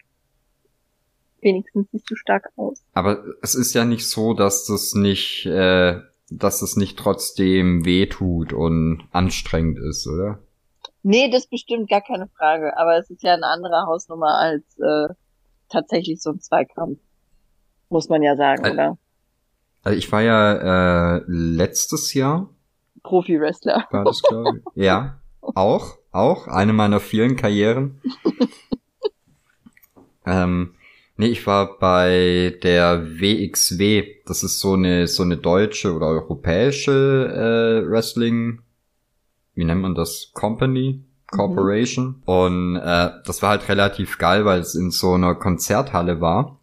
Wenigstens siehst du stark aus. Aber es ist ja nicht so, dass das nicht, äh, dass es nicht trotzdem wehtut und anstrengend ist, oder? Nee, das bestimmt gar keine Frage. Aber es ist ja eine andere Hausnummer als äh, tatsächlich so ein Zweikampf. Muss man ja sagen, Al- oder? Also ich war ja äh, letztes Jahr, Profi-Wrestler. war das glaube ich. ja, auch, auch eine meiner vielen Karrieren. ähm, nee, ich war bei der WXW. Das ist so eine so eine deutsche oder europäische äh, Wrestling. Wie nennt man das? Company. Corporation. Und äh, das war halt relativ geil, weil es in so einer Konzerthalle war.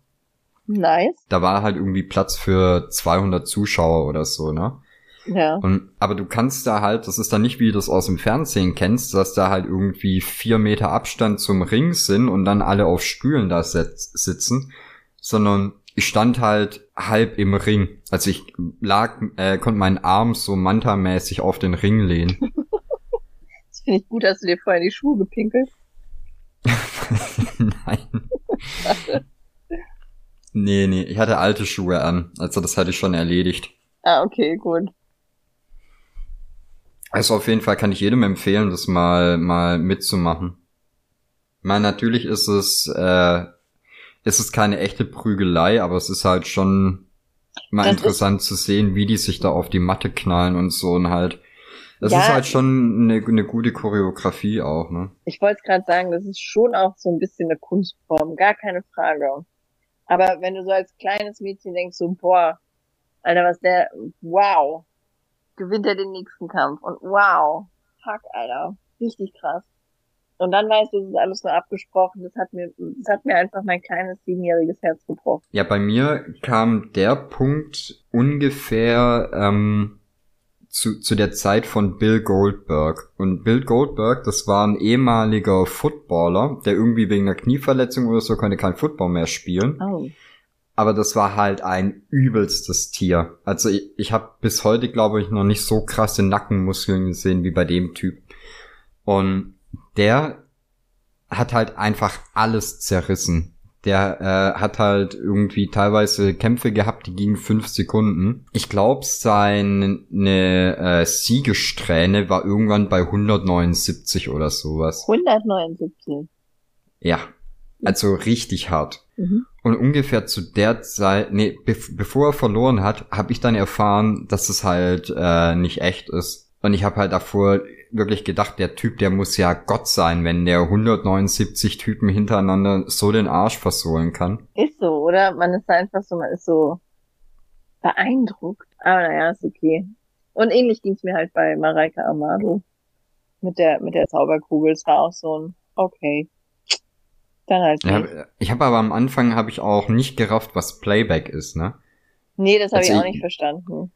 Nice. Da war halt irgendwie Platz für 200 Zuschauer oder so, ne? Ja. Und, aber du kannst da halt, das ist dann nicht wie du das aus dem Fernsehen kennst, dass da halt irgendwie vier Meter Abstand zum Ring sind und dann alle auf Stühlen da sitzen, sondern ich stand halt halb im Ring. Also ich lag, äh, konnte meinen Arm so mantamäßig auf den Ring lehnen. Das finde ich gut, hast du dir vorher in die Schuhe gepinkelt. Nein. nee, nee, ich hatte alte Schuhe an. Also das hatte ich schon erledigt. Ah, okay, gut. Also auf jeden Fall kann ich jedem empfehlen, das mal mal mitzumachen. Meine, natürlich ist es äh, ist es keine echte Prügelei, aber es ist halt schon mal Das interessant zu sehen, wie die sich da auf die Matte knallen und so und halt Das Ja. ist halt schon eine, eine gute Choreografie auch, ne? Ich wollte gerade sagen, das ist schon auch so ein bisschen eine Kunstform, gar keine Frage. Aber wenn du so als kleines Mädchen denkst, so, boah, Alter, was der, wow, gewinnt er den nächsten Kampf und wow, fuck, Alter, richtig krass. Und dann weißt du, es ist alles nur abgesprochen, das hat mir, das hat mir einfach mein kleines siebenjähriges Herz gebrochen. Ja, bei mir kam der Punkt ungefähr ähm, zu, zu der Zeit von Bill Goldberg. Und Bill Goldberg, das war ein ehemaliger Footballer, der irgendwie wegen einer Knieverletzung oder so konnte kein Football mehr spielen. Oh. Aber das war halt ein übelstes Tier. Also ich, ich habe bis heute, glaube ich, noch nicht so krasse Nackenmuskeln gesehen wie bei dem Typ. Und der hat halt einfach alles zerrissen. Der äh, hat halt irgendwie teilweise Kämpfe gehabt, die gingen fünf Sekunden. Ich glaube, seine äh, Siegesträhne war irgendwann bei 179 oder sowas. 179. Ja, also richtig hart. Mhm. Und ungefähr zu der Zeit, nee, be bevor er verloren hat, habe ich dann erfahren, dass es halt äh, nicht echt ist. Und ich habe halt davor wirklich gedacht, der Typ, der muss ja Gott sein, wenn der 179 Typen hintereinander so den Arsch versohlen kann. Ist so, oder? Man ist einfach so, man ist so beeindruckt. Aber naja, ist okay. Und ähnlich ging's mir halt bei Mareike Amado. Mit der, mit der Zauberkugel. Es war auch so ein, okay. Dann halt Ja, nicht. ich habe aber am Anfang habe ich auch nicht gerafft, was Playback ist, ne? Nee, das habe ich also auch ich- nicht verstanden.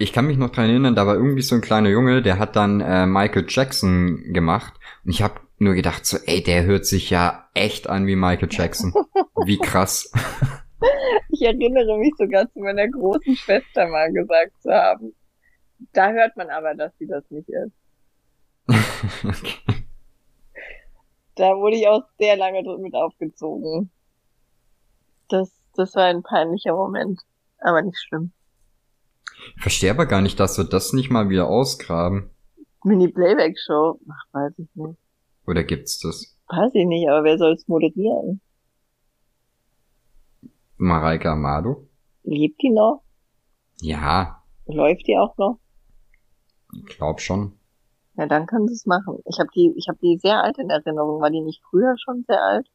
Ich kann mich noch dran erinnern, da war irgendwie so ein kleiner Junge, der hat dann äh, Michael Jackson gemacht. Und ich habe nur gedacht, so, ey, der hört sich ja echt an wie Michael Jackson. Wie krass. Ich erinnere mich sogar zu meiner großen Schwester mal gesagt zu haben. Da hört man aber, dass sie das nicht ist. okay. Da wurde ich auch sehr lange mit aufgezogen. Das, das war ein peinlicher Moment. Aber nicht schlimm. Ich verstehe aber gar nicht, dass wir das nicht mal wieder ausgraben. Mini-Playback-Show? Ach, weiß ich nicht. Oder gibt's das? Weiß ich nicht, aber wer soll's moderieren? Mareike Amado? Lebt die noch? Ja, Läuft die auch noch? ich glaub schon. Ja, dann kann sie es machen. Ich habe die, ich habe die sehr alt in Erinnerung. War die nicht früher schon sehr alt?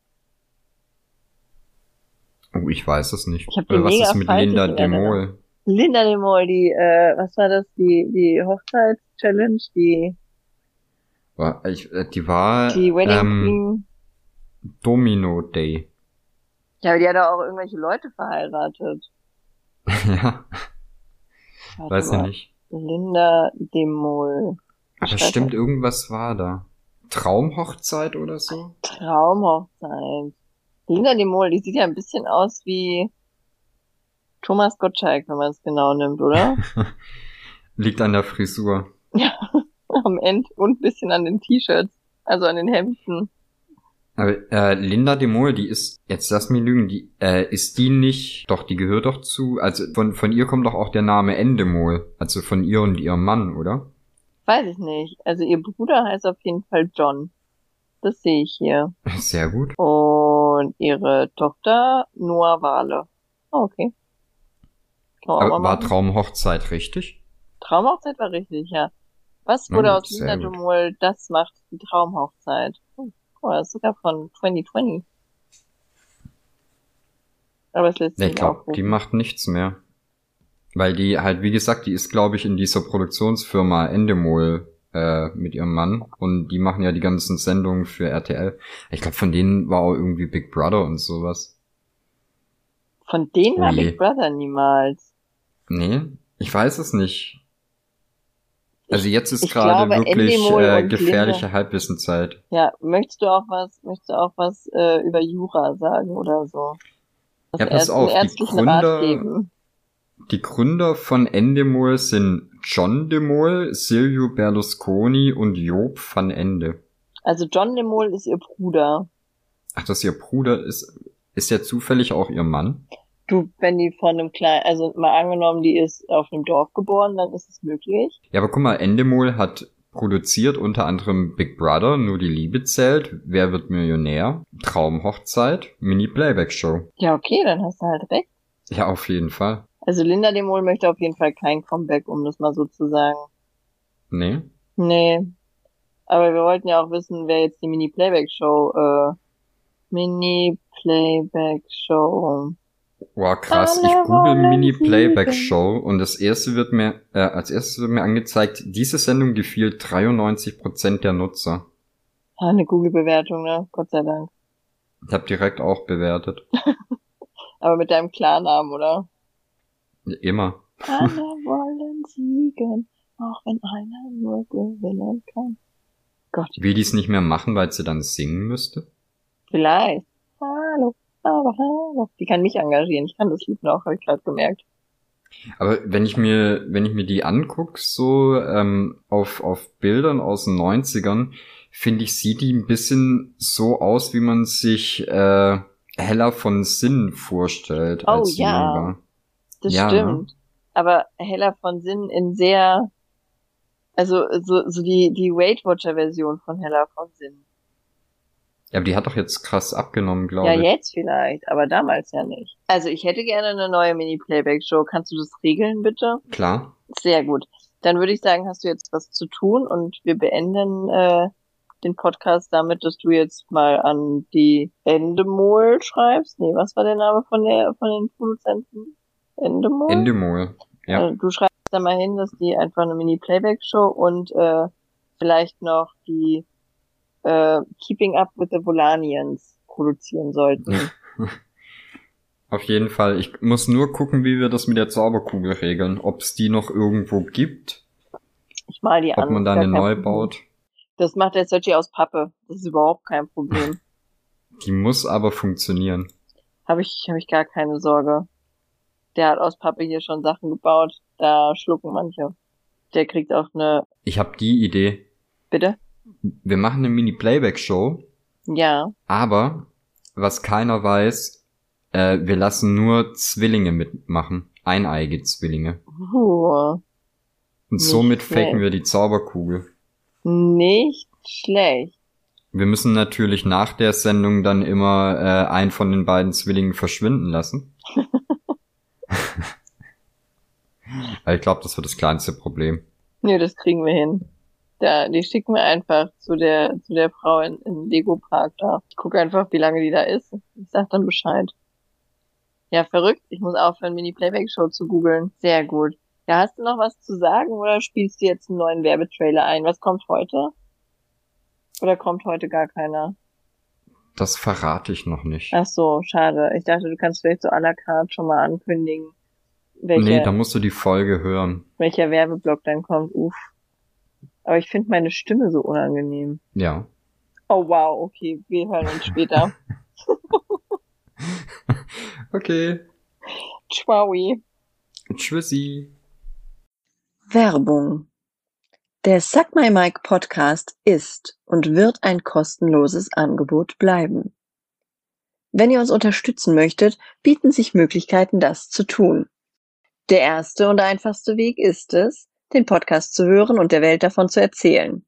Oh, ich weiß es nicht. Ich hab die Oder was ist mit Linda in de Erinnerung. Mol? Linda de Mol, die, äh, was war das? Die, die Hochzeitschallenge, die, War, ich, äh, die war die Wedding ähm, Queen. Domino Day. Ja, aber die hat auch irgendwelche Leute verheiratet. ja, Warte weiß ich nicht. Linda de Ich weiß stimmt, nicht. irgendwas war da. Traumhochzeit oder so? Traumhochzeit. Linda de Mol, die sieht ja ein bisschen aus wie Thomas Gottschalk, wenn man es genau nimmt, oder? Liegt an der Frisur. Am Ende und ein bisschen an den T-Shirts, also an den Hemden. Aber äh, Linda de Mol, die ist, jetzt lass mich lügen, die, äh, ist die nicht, doch, die gehört doch zu, also von, von ihr kommt doch auch der Name Endemol, also von ihr und ihrem Mann, oder? Weiß ich nicht. Also ihr Bruder heißt auf jeden Fall John. Das sehe ich hier. Sehr gut. Und ihre Tochter Noah Wale. Oh, okay. Aber war. Traumhochzeit richtig? Traumhochzeit war richtig, ja. Was wurde gut, aus gut. Mol? Das macht die Traumhochzeit. Oh, guck mal, das ist sogar von 2020. Aber es lässt sich ich glaube, die macht nichts mehr. Weil die halt, wie gesagt, die ist, glaube ich, in dieser Produktionsfirma Endemol äh, mit ihrem Mann. Und die machen ja die ganzen Sendungen für RTL. Ich glaube, von denen war auch irgendwie Big Brother und sowas. Von denen war Oh. Big Brother niemals. Nee, ich weiß es nicht. Also jetzt ist gerade wirklich Endemol äh, gefährliche Halbwissenzeit. Ja, möchtest du auch was, möchtest du auch was äh, über Jura sagen oder so? Was Ja, pass auf, die Gründer- Rat geben. Die Gründer von Endemol sind John de Mol, Silvio Berlusconi und Job van Ende. Also John de Mol ist ihr Bruder. Ach, dass ihr Bruder ist, ist ja zufällig auch ihr Mann. Du, wenn die von einem kleinen, also mal angenommen, die ist auf einem Dorf geboren, dann ist es möglich. Ja, aber guck mal, Endemol hat produziert unter anderem Big Brother, Nur die Liebe zählt, Wer wird Millionär, Traumhochzeit, Mini-Playback-Show. Ja, okay, dann hast du halt recht. Ja, auf jeden Fall. Also Linda de Mol möchte auf jeden Fall kein Comeback, um das mal so zu sagen. Nee? Nee. Aber wir wollten ja auch wissen, wer jetzt die Mini-Playback-Show, äh, Mini-Playback-Show. Wow, krass. Ich google Mini-Playback-Show und das erste wird mir, äh, als erstes wird mir angezeigt, diese Sendung gefiel 93% der Nutzer. Ah, eine Google-Bewertung, ne? Gott sei Dank. Ich habe direkt auch bewertet. Aber mit deinem Klarnamen, oder? Immer. Alle wollen siegen, auch wenn einer nur gewinnen kann. Gott. Will die es nicht mehr machen, weil sie dann singen müsste? Vielleicht. Hallo, aber hallo. Die kann mich engagieren. Ich kann das Lied noch, habe ich gerade gemerkt. Aber wenn ich mir, wenn ich mir die anguck, so ähm, auf, auf Bildern aus den 90ern, finde ich, sieht die ein bisschen so aus, wie man sich äh, Hella von Sinn vorstellt. Oh als ja, Jünger. Das ja, ne? stimmt. Aber Hella von Sinn in sehr, also so, so die, die Weight Watcher Version von Hella von Sinn. Ja, aber die hat doch jetzt krass abgenommen, glaube ja, ich. Ja, jetzt vielleicht, aber damals ja nicht. Also ich hätte gerne eine neue Mini-Playback-Show. Kannst du das regeln, bitte? Klar. Sehr gut. Dann würde ich sagen, hast du jetzt was zu tun und wir beenden äh, den Podcast damit, dass du jetzt mal an die Endemol schreibst. Nee, was war der Name von der von den Produzenten? Endemol? Endemol, ja. Also du schreibst da mal hin, dass die einfach eine Mini-Playback-Show und äh, vielleicht noch die äh, Keeping Up with the Volanians produzieren sollten. Auf jeden Fall. Ich muss nur gucken, wie wir das mit der Zauberkugel regeln. Ob es die noch irgendwo gibt. Ich mal die an. Ob man da eine neu baut. Das macht der Sergi aus Pappe. Das ist überhaupt kein Problem. Die muss aber funktionieren. Habe ich, hab ich gar keine Sorge. Der hat aus Pappe hier schon Sachen gebaut. Da schlucken manche. Der kriegt auch eine. Ich habe die Idee. Bitte? Wir machen eine Mini-Playback-Show. Ja. Aber, was keiner weiß, äh, wir lassen nur Zwillinge mitmachen. Eineige Zwillinge. Uh, Und somit faken wir die Zauberkugel. Nicht schlecht. Wir müssen natürlich nach der Sendung dann immer äh, einen von den beiden Zwillingen verschwinden lassen. Ich glaube, das wird das kleinste Problem. Nee, das kriegen wir hin. Da, die schicken wir einfach zu der, zu der Frau in, in Lego Park da. Ich gucke einfach, wie lange die da ist. Ich sag dann Bescheid. Ja, verrückt. Ich muss aufhören, Mini-Playback-Show zu googeln. Sehr gut. Ja, hast du noch was zu sagen oder spielst du jetzt einen neuen Werbetrailer ein? Was kommt heute? Oder kommt heute gar keiner? Das verrate ich noch nicht. Ach so, schade. Ich dachte, du kannst vielleicht so à la carte schon mal ankündigen. Welche, nee, da musst du die Folge hören. Welcher Werbeblock dann kommt. Uff. Aber ich finde meine Stimme so unangenehm. Ja. Oh wow, okay, wir hören uns später. okay. Ciao. Tschüssi. Werbung. Der Suck My Mic Podcast ist und wird ein kostenloses Angebot bleiben. Wenn ihr uns unterstützen möchtet, bieten sich Möglichkeiten, das zu tun. Der erste und einfachste Weg ist es, den Podcast zu hören und der Welt davon zu erzählen.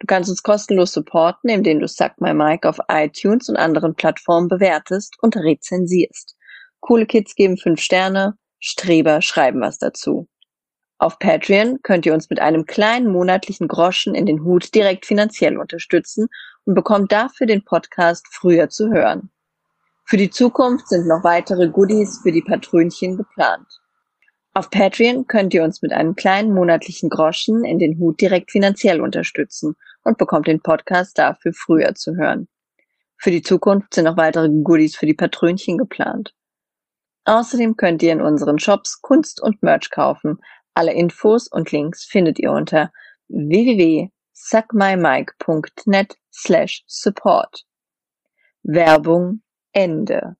Du kannst uns kostenlos supporten, indem du Suck My Mic auf iTunes und anderen Plattformen bewertest und rezensierst. Coole Kids geben fünf Sterne, Streber schreiben was dazu. Auf Patreon könnt ihr uns mit einem kleinen monatlichen Groschen in den Hut direkt finanziell unterstützen und bekommt dafür den Podcast früher zu hören. Für die Zukunft sind noch weitere Goodies für die Patrönchen geplant. Auf Patreon könnt ihr uns mit einem kleinen monatlichen Groschen in den Hut direkt finanziell unterstützen und bekommt den Podcast dafür früher zu hören. Für die Zukunft sind noch weitere Goodies für die Patrönchen geplant. Außerdem könnt ihr in unseren Shops Kunst und Merch kaufen, alle Infos und Links findet ihr unter www.suckmymike.net slash support. Werbung Ende.